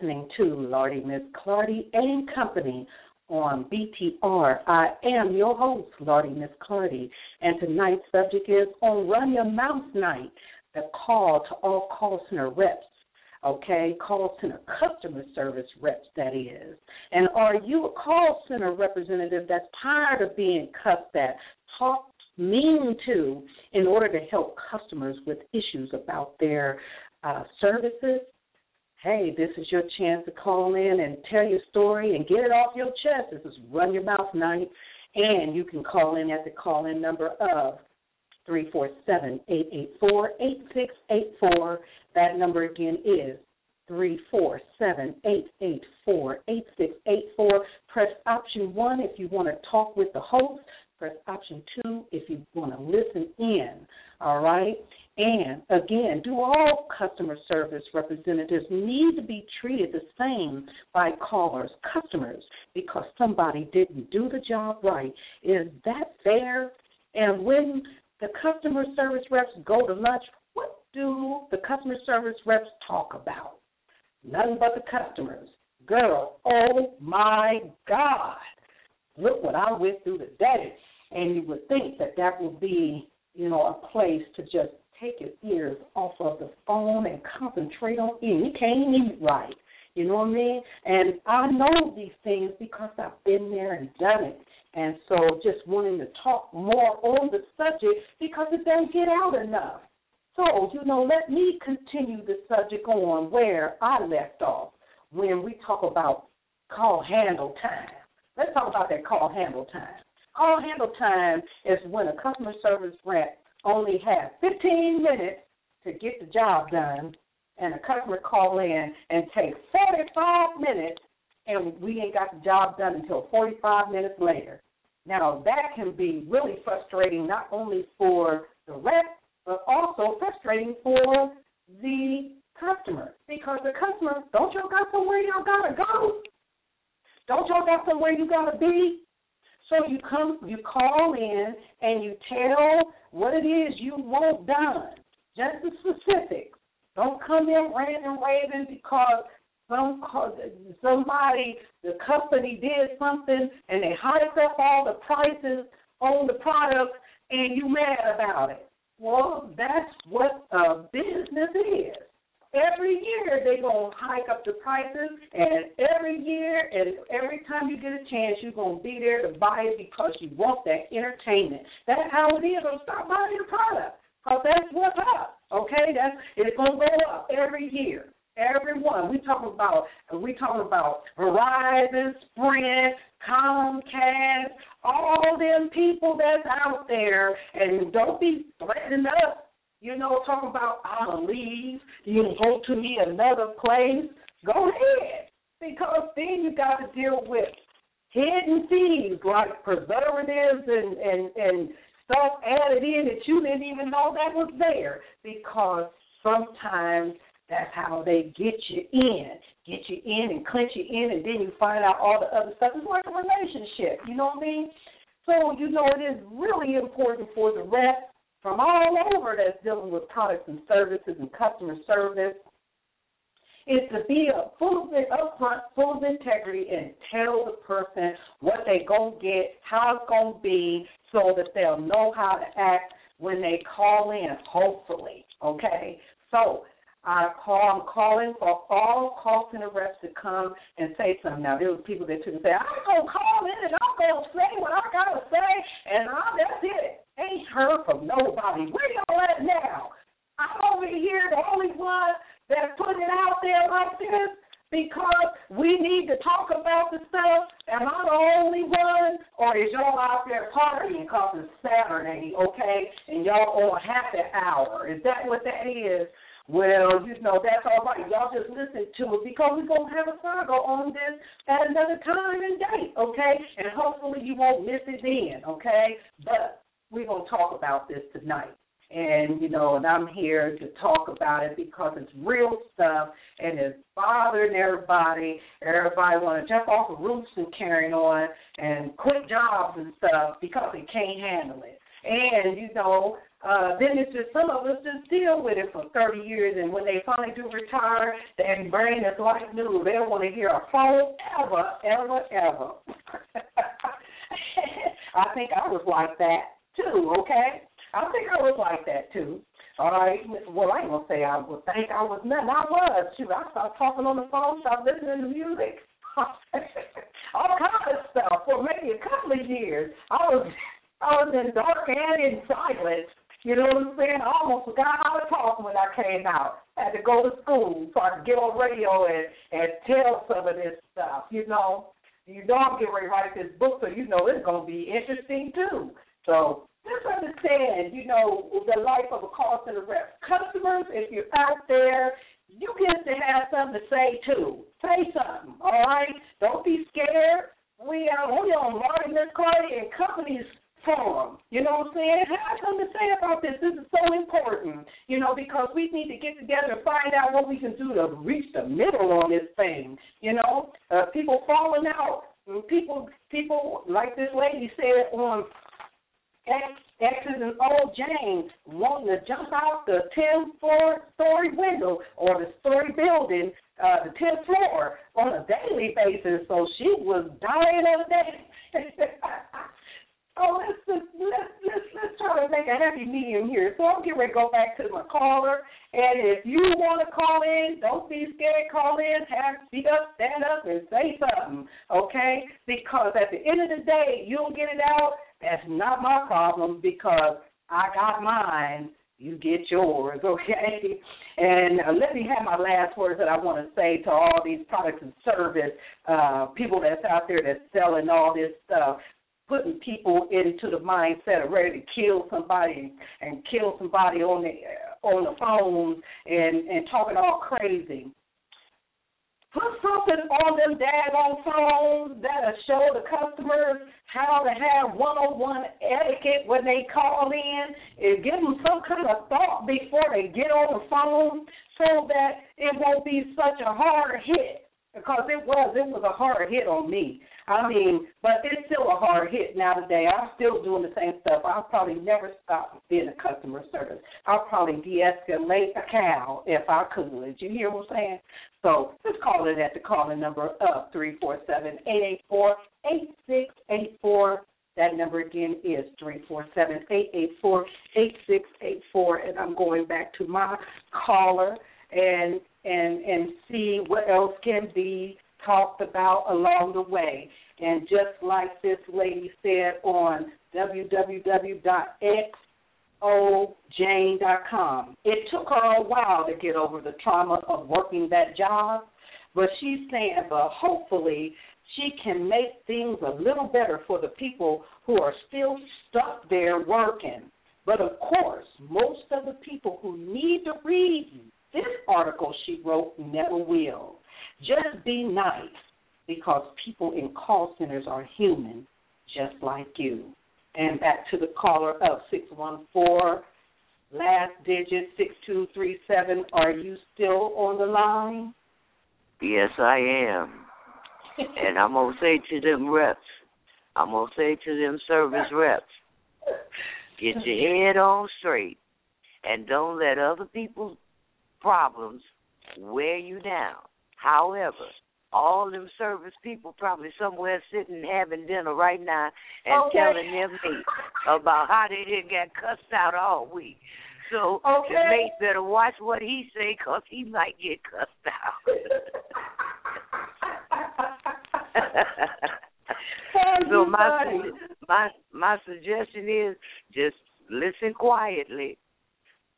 Speaker 2: Listening to Lardy Miss Clardy and Company on BTR. I am your host, Lardy Miss Clardy, and tonight's subject is on Run Your Mouth Night, the call to all call center reps. Okay, call center customer service reps, that is. And are you a call center representative that's tired of being cussed at, talked mean to, in order to help customers with issues about their uh, services, hey, this is your chance to call in and tell your story and get it off your chest. This is Run Your Mouth Night. And you can call in at the call in number of 347 884 8684. That number again is 347 884 8684. Press option 1 if you want to talk with the host. Press option 2 if you want to listen in. All right? And again, do all customer service representatives need to be treated the same by callers, customers, because somebody didn't do the job right? Is that fair? And when the customer service reps go to lunch, what do the customer service reps talk about? Nothing but the customers. Girl, oh my God. Look what I went through today. And you would think that that would be, you know, a place to just take your ears off of the phone and concentrate on eating. You can't eat right. You know what I mean? And I know these things because I've been there and done it. And so just wanting to talk more on the subject because it doesn't get out enough. So, you know, let me continue the subject on where I left off when we talk about call handle time. Let's talk about that call handle time. Call handle time is when a customer service rep only has 15 minutes to get the job done, and a customer call in and take 45 minutes and we ain't got the job done until 45 minutes later. Now, that can be really frustrating not only for the rep, but also frustrating for the customer. Because the customer, don't y'all got somewhere y'all got to go? Don't y'all got somewhere you got to be? So you come, you call in, and you tell what it is you want done. Just the specifics. Don't come in and raving because some somebody, the company did something and they hiked up all the prices on the product and you mad about it. Well, that's what a business is. Every year they gonna hike up the prices, and every year and every time you get a chance, you're gonna be there to buy it because you want that entertainment. That's how it is. So stop buying your product, cause that's what's up. Okay, that's it's gonna go up every year. Everyone. We talking about we talking about Verizon, Sprint, Comcast, all them people that's out there, and don't be threatening us. You know, talking about I'm gonna leave. You can go to me another place. Go ahead, because then you got to deal with hidden things like preservatives and and and stuff added in that you didn't even know that was there because sometimes that's how they get you in, get you in and clinch you in, and then you find out all the other stuff. It's like a relationship, you know what I mean? So, you know, it is really important for the rep from all over that's dealing with products and services and customer service is to be a full of it upfront, full of integrity, and tell the person what they gonna get, how it's gonna be, so that they'll know how to act when they call in. Hopefully, okay. So I call, I'm calling for all call center reps to come and say something. Now, there were people that took and say, I'm going to call in and I'm going to say what I got to say, and I, that's it. Ain't heard from nobody. Where y'all at now? I'm over here, the only one that's putting it out there like this because we need to talk about the stuff. Am I the only one, or is y'all out there partying because it's Saturday, okay, and y'all on happy hour? Is that what that is? Well, you know, that's all right. Y'all just listen to it because we're going to have a saga on this at another time and date, okay? And hopefully you won't miss it then, okay? But we're going to talk about this tonight. And, you know, and I'm here to talk about it because it's real stuff and it's bothering everybody. Everybody want to jump off the roofs and carrying on and quit jobs and stuff because they can't handle it. And, you know, uh, then it's just some of us just deal with it for 30 years, and when they finally do retire, their brain is like new. They don't want to hear a phone ever, ever, ever. I think I was like that too. Okay, I think I was like that too. All right. Well, I ain't gonna say I would think I was nothing. I was too. I started talking on the phone, started listening to music, all kinds of stuff for maybe a couple of years. I was I was in dark and in silence you know what I'm saying? I almost forgot how to talk when I came out. I had to go to school so I could get on radio and, and tell some of this stuff, you know. You know I'm getting ready to write this book, so you know it's to be interesting too. So just understand, you know, the life of a call center rep. Customers, if you're out there, you get to have something to say too. Say something, all right? Don't be scared. We are we on Martin McCarty and companies forum. You know what I'm saying? Have something to say about this. This is so important, you know, because we need to get together and find out what we can do to reach the middle on this thing. You know, uh, people falling out. People, people like this lady said on X, X's and O Jane wanting to jump out the 10th floor story window or the story building, uh, the 10th floor on a daily basis. So she was dying of that. Oh, let's let's let's let's try to make a happy medium here. So I'm getting ready to go back to my caller, and if you want to call in, don't be scared. Call in, have speak up, stand up, and say something, okay? Because at the end of the day, you'll get it out. That's not my problem because I got mine. You get yours, okay? And uh, let me have my last words that I want to say to all these products and service uh, people that's out there that's selling all this stuff putting people into the mindset of ready to kill somebody and kill somebody on the on the phone and and talking all crazy. Put something on them daggone phones that'll show the customers how to have one-on-one etiquette when they call in, and give them some kind of thought before they get on the phone, so that it won't be such a hard hit. Because it was, it was a hard hit on me. I mean, but it's still a hard hit now today. I'm still doing the same stuff. I'll probably never stop being a customer service. I'll probably de-escalate a cow if I could. You hear what I'm saying? So just call it at the calling number of three four seven eight eight four eight six eight four. That number again is three four seven eight eight four eight six eight four. And I'm going back to my caller and and and see what else can be talked about along the way. And just like this lady said on www.xojane.com, it took her a while to get over the trauma of working that job, but she's saying, but hopefully she can make things a little better for the people who are still stuck there working. But of course, most of the people who need to read this article she wrote never will. Just be nice because people in call centers are human, just like you. And back to the caller of 614, last digit 6237. Are you still on the line?
Speaker 3: Yes, I am. and I'm going to say to them reps, I'm going to say to them service reps, get your head on straight and don't let other people's problems wear you down. However, all them service people probably somewhere sitting having dinner right now and
Speaker 2: okay.
Speaker 3: telling their mate about how they didn't get cussed out all week. So
Speaker 2: okay.
Speaker 3: the mate better watch what he say because he might get cussed out. so my my my suggestion is just listen quietly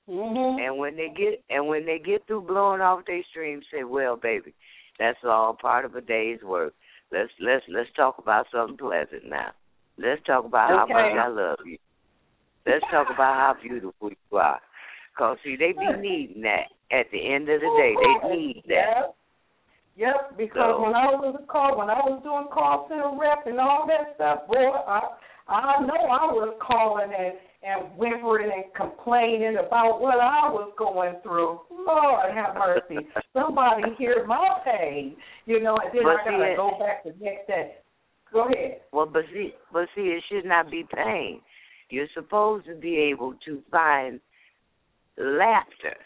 Speaker 2: Mm-hmm.
Speaker 3: And when they get and when they get through blowing off their stream, say, "Well, baby, that's all part of a day's work. Let's let's let's talk about something pleasant now. Let's talk about
Speaker 2: okay.
Speaker 3: how much I love you. Let's talk about how beautiful you are. Cause see, they be needing that. At the end of the day, they need that.
Speaker 2: Yep. Yep, because so, when I was a call, when I was doing call center rep and all that stuff, boy, I I know I was calling and and whimpering and complaining about what I was going through. Lord have mercy. Somebody hear my pain. You know, and then
Speaker 3: but
Speaker 2: I gotta
Speaker 3: see,
Speaker 2: go back the next day. Go ahead.
Speaker 3: Well but see but see it should not be pain. You're supposed to be able to find laughter.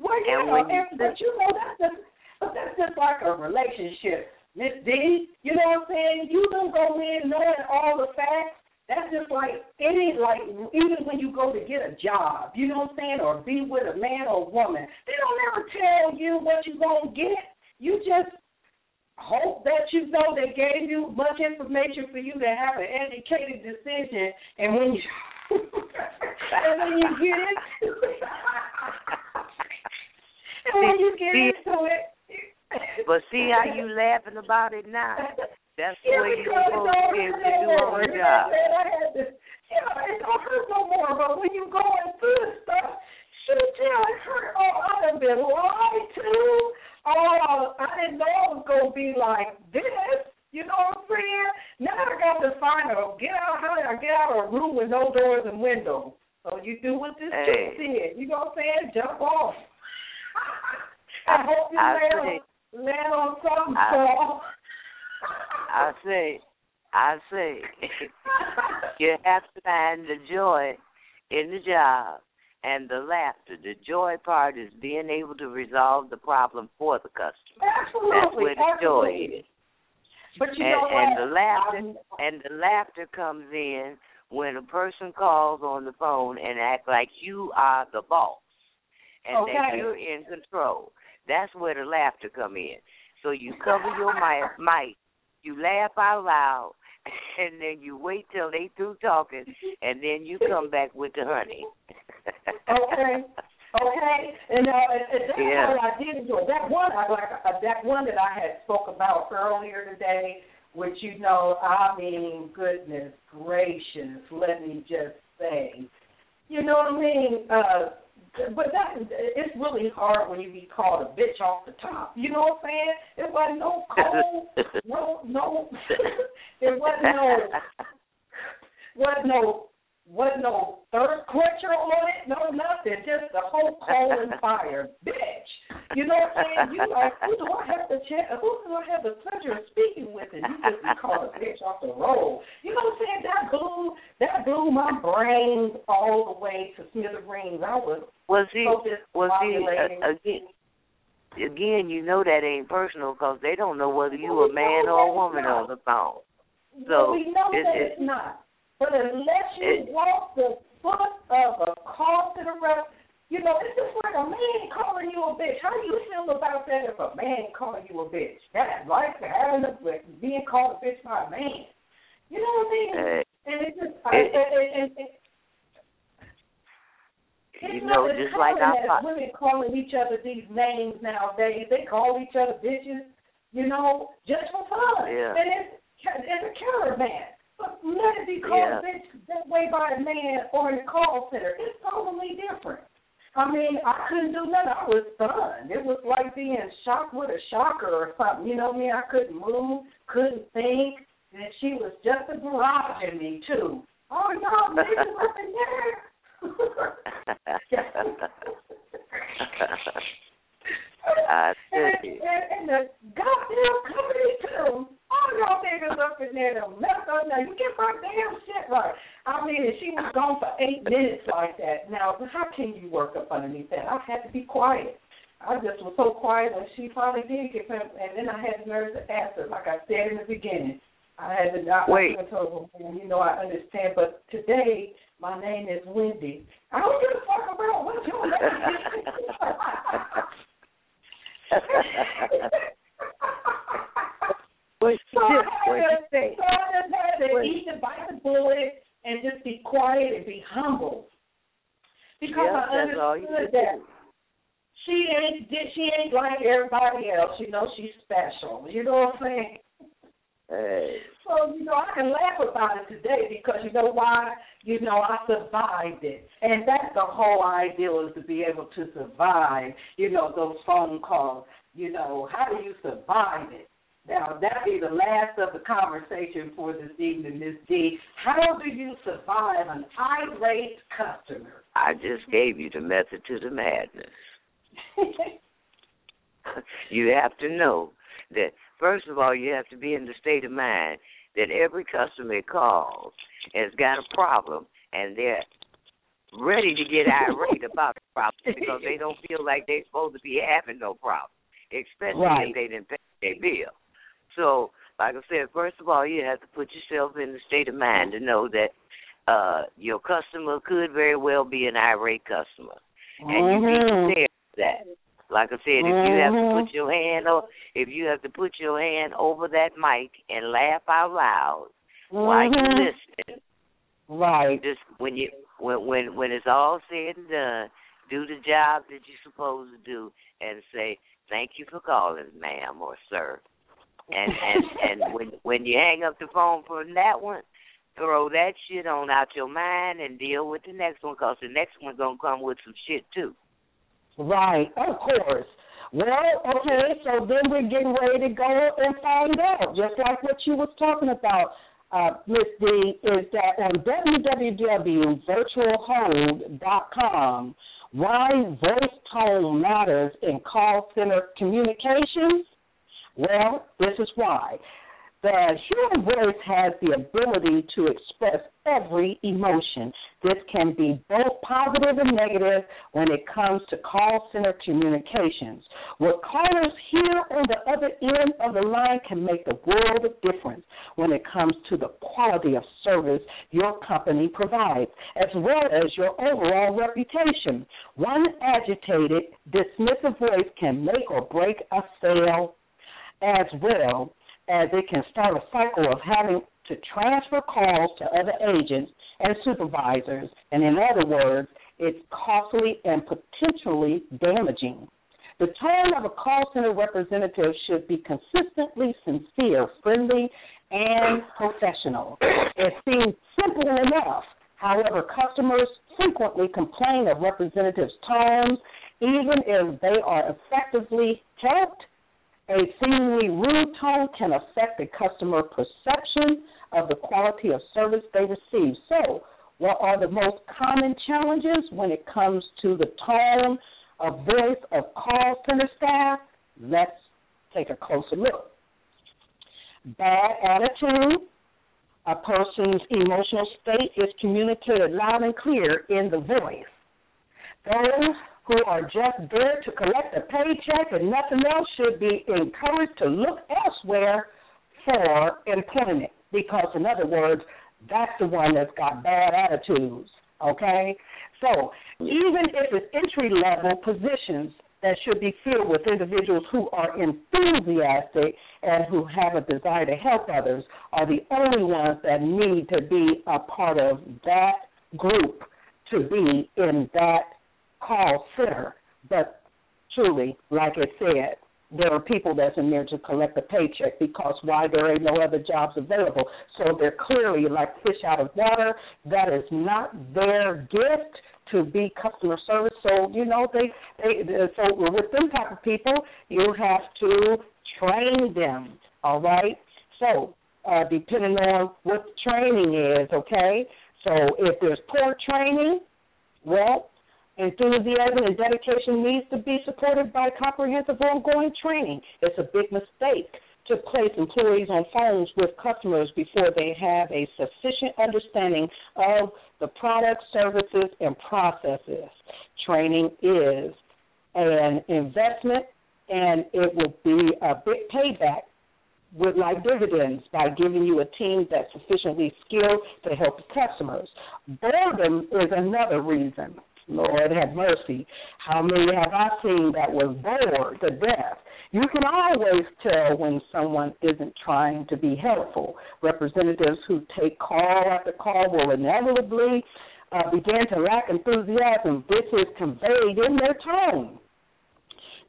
Speaker 2: Well, you
Speaker 3: and
Speaker 2: know,
Speaker 3: when you,
Speaker 2: and, but you know that's just that's just like a relationship. Miss D, you know what I'm saying? You don't go in knowing all the facts that's just like any like even when you go to get a job, you know what I'm saying, or be with a man or a woman, they don't ever tell you what you're gonna get. You just hope that you know they gave you much information for you to have an educated decision, and when you and when you get it, and when you get into it.
Speaker 3: But see how you laughing about it now. That's the
Speaker 2: yeah,
Speaker 3: way you're supposed to be able to do on the job.
Speaker 2: Yeah, it don't hurt no more, but when you going through this stuff, shoot, yeah, it hurt. Oh, I done been lied to. Oh, I didn't know it was going to be like this. You know what I'm saying? Now I got to find a get out how I get out of a room with no doors and windows. So you do what this
Speaker 3: hey.
Speaker 2: chick said. You know what I'm saying? Jump off. I, I hope you
Speaker 3: I
Speaker 2: land,
Speaker 3: say,
Speaker 2: on, land on
Speaker 3: I, say, I say, you have to find the joy in the job and the laughter. The joy part is being able to resolve the problem for the customer.
Speaker 2: Absolutely.
Speaker 3: That's where the
Speaker 2: absolutely.
Speaker 3: joy is.
Speaker 2: But you
Speaker 3: and,
Speaker 2: know what?
Speaker 3: and the laughter
Speaker 2: I'm-
Speaker 3: and the laughter comes in when a person calls on the phone and act like you are the boss and that you're in control. That's where the laughter come in. So you cover your mic, you laugh out loud, and then you wait till they through talking, and then you come back with the honey.
Speaker 2: Okay. Okay, and uh, and, and that's
Speaker 3: Yeah.
Speaker 2: what I did enjoy. That one, I like uh, that one that I had spoke about earlier today, which you know, I mean, goodness gracious, let me just say, you know what I mean? Uh, but that it's really hard when you be called a bitch off the top. You know what I'm saying? It wasn't no cold, no, no, there wasn't no, wasn't no wasn't no thirst quencher on it, no nothing, just the whole coal and fire, bitch. You know what I'm saying? You like, who do I have the ch- who do I have the pleasure of speaking with? And you just be called a bitch off the road. You know what I'm saying? That blew that blew my brain all the way to smithereens. I was
Speaker 3: well, see,
Speaker 2: so
Speaker 3: well, see,
Speaker 2: discombobulated.
Speaker 3: uh, again, again, you know that ain't personal because they don't know whether you a man or a woman on the phone.
Speaker 2: Well,
Speaker 3: So
Speaker 2: we know
Speaker 3: it-
Speaker 2: that
Speaker 3: it-
Speaker 2: it's not. But unless you walk the foot of a call to the rep, you know, it's just like a man calling you a bitch. How do you feel about that if a man calling you a bitch? That's like having a being called a bitch by a man. You know what I mean?
Speaker 3: uh,
Speaker 2: and it just, I,
Speaker 3: it-
Speaker 2: and, and, and, and,
Speaker 3: you
Speaker 2: it's
Speaker 3: know, just like I
Speaker 2: that women calling each other these names nowadays. They call each other bitches, you know, just for fun.
Speaker 3: Yeah.
Speaker 2: And it's it's a caravan. But let it be called
Speaker 3: Yeah.
Speaker 2: bitch that way by a man or in a call center. It's totally different. I mean, I couldn't do nothing. I was stunned. It was like being shocked with a shocker or something. You know I mean? I couldn't move, couldn't think. And she was just a barrage in me too. Oh no, niggas up in there.
Speaker 3: I
Speaker 2: and, and, and the goddamn company too. All y'all niggas up in there done messed up. Now you get my damn shit right. I mean, and she was gone for eight minutes like that. Now, how can you work up underneath that? I had to be quiet. I just was so quiet when she finally did get him, and then I had the nerves to ask her, like I said in the beginning. I had to not
Speaker 3: Wait.
Speaker 2: I told her, you know, I understand, but today my name is Wendy. I don't give a fuck about what your name
Speaker 3: What
Speaker 2: So
Speaker 3: did?
Speaker 2: had
Speaker 3: What you
Speaker 2: to,
Speaker 3: say?
Speaker 2: so I just had to
Speaker 3: What?
Speaker 2: eat the bite the bullet and just be quiet and be humble. Because
Speaker 3: Yes,
Speaker 2: I
Speaker 3: that's all you
Speaker 2: understood that
Speaker 3: do.
Speaker 2: she ain't she ain't like everybody else. You know, she's special. You know what I'm saying?
Speaker 3: Hey.
Speaker 2: So, you know, I can laugh about it today because you know why? You know, I survived it. And that's the whole ideal is to be able to survive, you know, those phone calls. You know, how do you survive it? Now, that'll be the last of the conversation for this evening, Miss D. How do you survive an irate customer?
Speaker 3: I just gave you the method to the madness. you have to know that first of all you have to be in the state of mind that every customer calls has got a problem and they're ready to get irate about the problem because they don't feel like they're supposed to be having no problem, especially
Speaker 2: Right.
Speaker 3: if they didn't pay their bill. So, like I said, first of all, you have to put yourself in the state of mind to know that uh your customer could very well be an irate customer, and you be
Speaker 2: Mhm.
Speaker 3: prepared for that. Like I said, if you have to put your hand o if you have to put your hand over that mic and laugh out loud while you
Speaker 2: Mhm.
Speaker 3: listening,
Speaker 2: Right.
Speaker 3: just when you when when when it's all said and done, do the job that you're supposed to do and say thank you for calling, ma'am or sir. And and and when when you hang up the phone from that one, throw that shit on out your mind and deal with the next one because the next one's gonna come with some shit too.
Speaker 2: Right, of course. Well, okay, so then we're getting ready to go and find out, just like what you was talking about, uh, Miss D, is that on www.virtualhold.com, why voice tone matters in call center communications? Well, this is why. the human voice has the ability to express every emotion. This can be both positive and negative when it comes to call center communications. What callers hear on the other end of the line can make a world of difference when it comes to the quality of service your company provides, as well as your overall reputation. One agitated, dismissive voice can make or break a sale as well as it can start a cycle of having to transfer calls to other agents and supervisors. And in other words, it's costly and potentially damaging. The tone of a call center representative should be consistently sincere, friendly, and professional. It seems simple enough. However, customers frequently complain of representatives' tones, even if they are effectively helped a seemingly rude tone can affect the customer perception of the quality of service they receive. So, what are the most common challenges when it comes to the tone of voice of call center staff? Let's take a closer look. Bad attitude. A person's emotional state is communicated loud and clear in the voice. Those who are just there to collect a paycheck and nothing else should be encouraged to look elsewhere for employment. Because, in other words, that's the one that's got bad attitudes. Okay? So, even if it's entry level positions that should be filled with individuals who are enthusiastic and who have a desire to help others, are the only ones that need to be a part of that group to be in that call center, but truly, like I said, there are people that's in there to collect a paycheck because why there ain't no other jobs available. So they're clearly like fish out of water. That is not their gift to be customer service. So you know they they so with them type of people, you have to train them. All right. So uh, depending on what the training is, okay. So if there's poor training, well, Enthusiasm and dedication needs to be supported by comprehensive ongoing training. It's a big mistake to place employees on phones with customers before they have a sufficient understanding of the products, services, and processes. Training is an investment and it will be a big payback with like dividends by giving you a team that's sufficiently skilled to help the customers. Boredom is another reason Lord have mercy. How many have I seen that was bored to death? You can always tell when someone isn't trying to be helpful. Representatives who take call after call will inevitably uh, begin to lack enthusiasm. This is conveyed in their tone.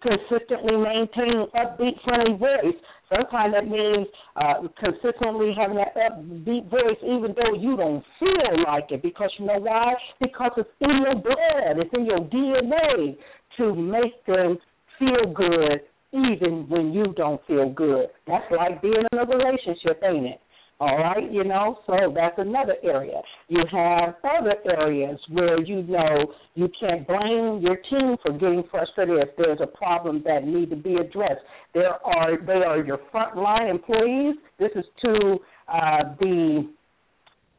Speaker 2: Consistently maintaining upbeat, friendly voice Sometimes that means uh, consistently having that upbeat voice, even though you don't feel like it, because you know why? Because it's in your blood, it's in your DNA to make them feel good, even when you don't feel good. That's like being in a relationship, ain't it? All right, you know, so that's another area. You have other areas where you know you can't blame your team for getting frustrated if there's a problem that need to be addressed. There are they are your frontline employees. This is to uh, the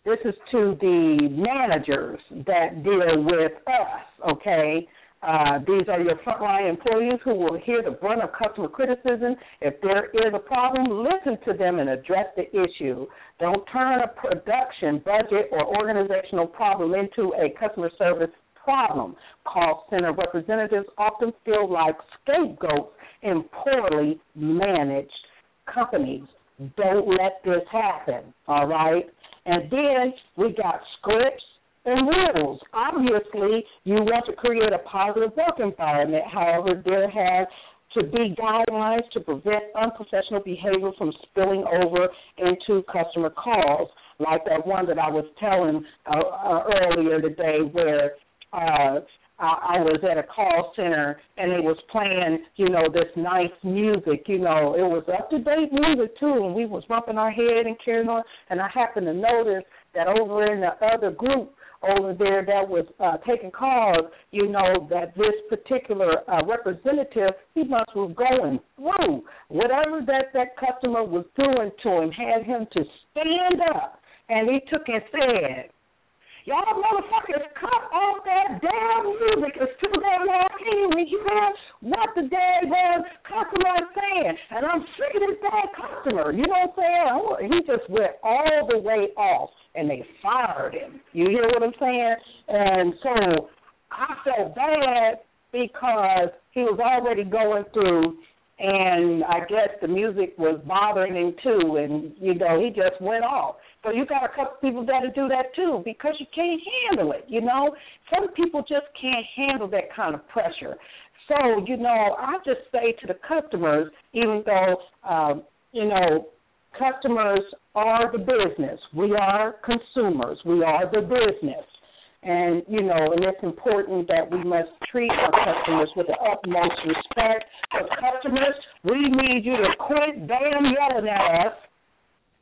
Speaker 2: this is to the managers that deal with us, okay? Uh, these are your frontline employees who will hear the brunt of customer criticism. If there is a problem, listen to them and address the issue. Don't turn a production, budget, or organizational problem into a customer service problem. Call center representatives often feel like scapegoats in poorly managed companies. Don't let this happen, all right? And then we got scripts and rules. Obviously, you want to create a positive work environment. However, there has to be guidelines to prevent unprofessional behavior from spilling over into customer calls, like that one that I was telling uh, uh, earlier today, where uh, I, I was at a call center and it was playing, you know, this nice music. You know, it was up to date music too, and we was bumping our head and carrying on. And I happened to notice that over in the other group over there that was uh, taking calls, you know, that this particular uh, representative, he must was going through whatever that that customer was doing to him, had him to stand up, and he took and said, Y'all motherfuckers cut off that damn music. It's too damn loud. Can't even hear what the daggone customer is saying. And I'm sick of this bad customer. You know what I'm saying? He just went all the way off and they fired him. You hear what I'm saying? And so I felt bad because he was already going through and I guess the music was bothering him too and you know, he just went off. So you got a couple people that'll do that too because you can't handle it. You know, some people just can't handle that kind of pressure. So you know, I just say to the customers, even though um, you know customers are the business, we are consumers, we are the business. And you know, and it's important that we must treat our customers with the utmost respect. As customers, we need you to quit damn yelling at us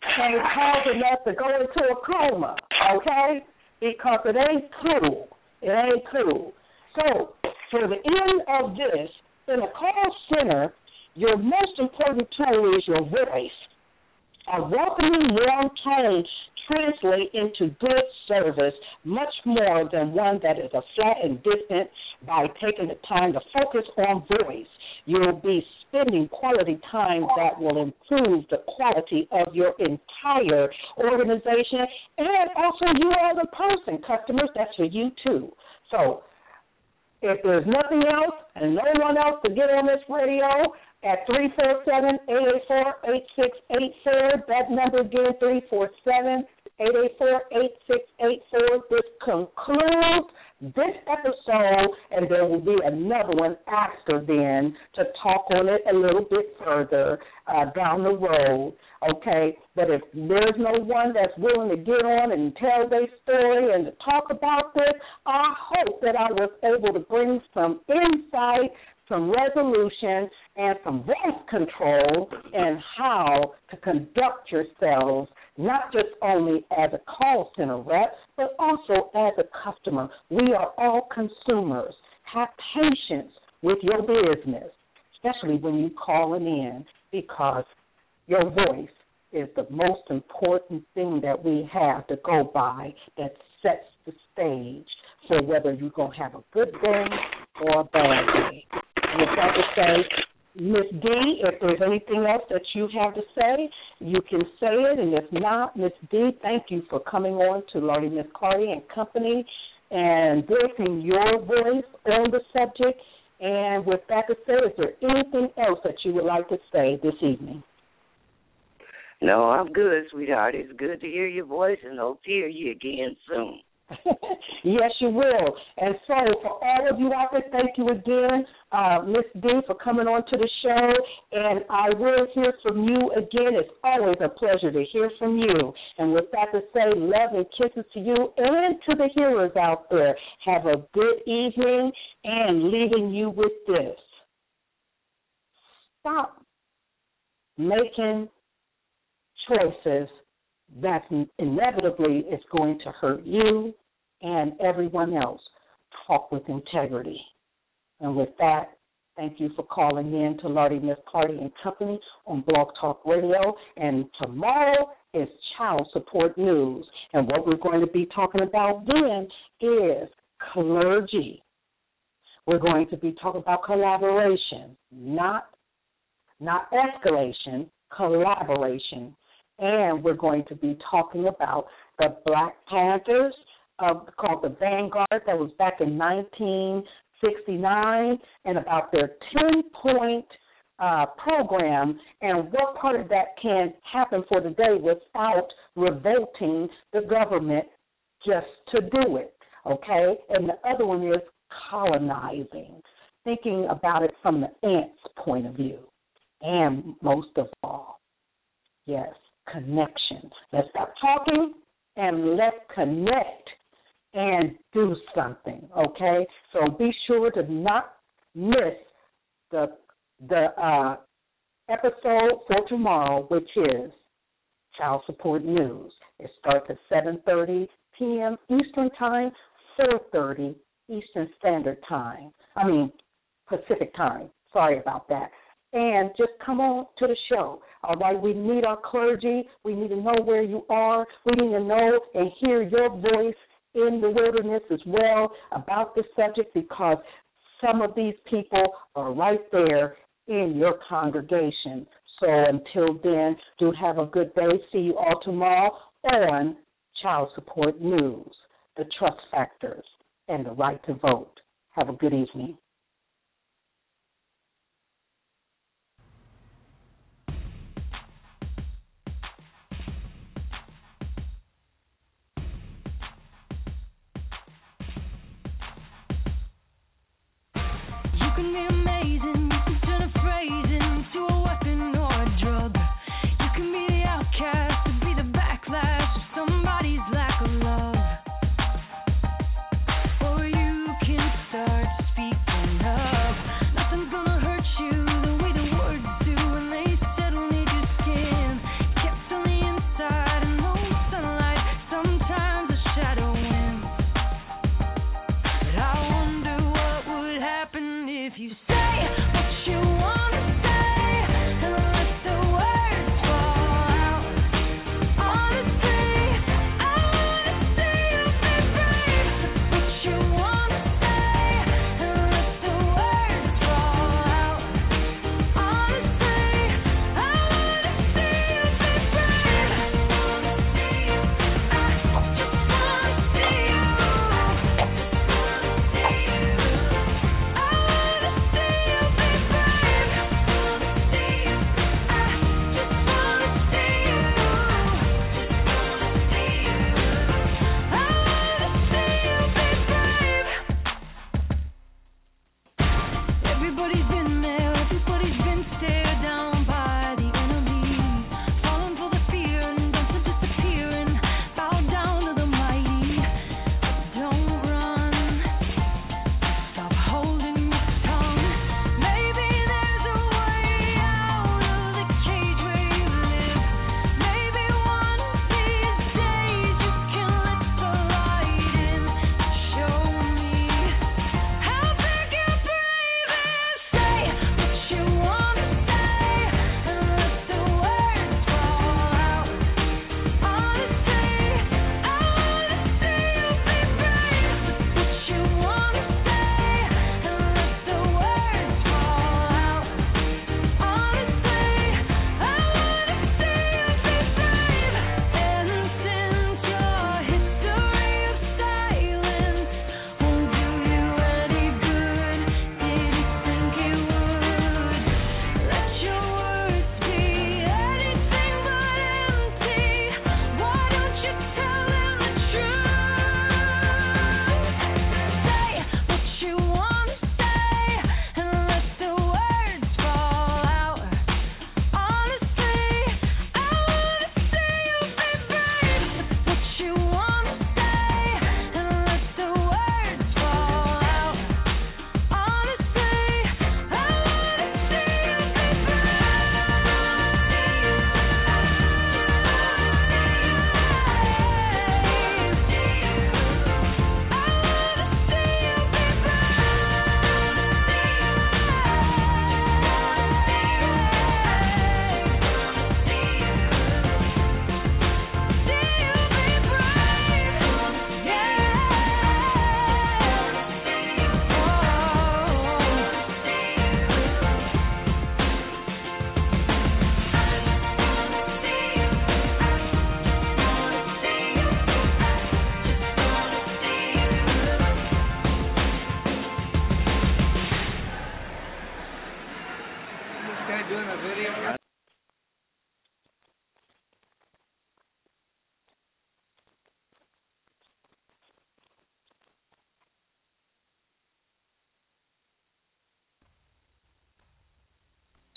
Speaker 2: and causing us to go into a coma, okay? Because it ain't cool. It ain't cool. So, for the end of this, in a call center, your most important tool is your voice. A welcoming, warm tone translate into good service much more than one that is a flat and distant by taking the time to focus on voice. You'll be spending quality time that will improve the quality of your entire organization and also you as a person. Customers, that's for you too. So if there's nothing else and no one else to get on this radio at 347-884-8684, that number again, 347 884-8684. This concludes this episode, and there will be another one after then to talk on it a little bit further uh, down the road. Okay, but if there's no one that's willing to get on and tell their story and to talk about this, I hope that I was able to bring some insight some resolution and some voice control and how to conduct yourselves not just only as a call center rep, but also as a customer. We are all consumers. Have patience with your business, especially when you're calling in, because your voice is the most important thing that we have to go by that sets the stage for whether you're going to have a good day or a bad day. If I could say, Miss D, if there's anything else that you have to say, you can say it. And if not, Miss D, thank you for coming on to Lardy Miss Clardy and Company and voicing your voice on the subject. And with that to say, is there anything else that you would like to say this evening?
Speaker 3: No, I'm good, sweetheart. It's good to hear your voice and hope to hear you again soon.
Speaker 2: yes, you will. And so, for all of you out there, thank you again, uh, Miss D, for coming on to the show. And I will hear from you again. It's always a pleasure to hear from you. And with that to say, love and kisses to you and to the hearers out there. Have a good evening, and leaving you with this. Stop making choices that inevitably is going to hurt you and everyone else. Talk with integrity. And with that, thank you for calling in to Lardy Miss Clardy and Company on Blog Talk Radio. And tomorrow is Child Support News. And what we're going to be talking about then is clergy. We're going to be talking about collaboration, not not escalation, collaboration and we're going to be talking about the Black Panthers, uh, called the Vanguard, that was back in 1969, and about their 10 point uh, program and what part of that can happen for today without revolting the government just to do it. Okay? And the other one is colonizing, thinking about it from the ant's point of view. And most of all, yes, connection. Let's stop talking and let's connect and do something. Okay, so be sure to not miss the the uh, episode for tomorrow, which is child support news. It starts at 7:30 p.m. Eastern Time, 4:30 Eastern Standard Time. I mean Pacific Time. Sorry about that. And just come on to the show. All right, we need our clergy. We need to know where you are. We need to know and hear your voice in the wilderness as well about this subject because some of these people are right there in your congregation. So until then, do have a good day. See you all tomorrow on Child Support News, the trust factors, and the right to vote. Have a good evening.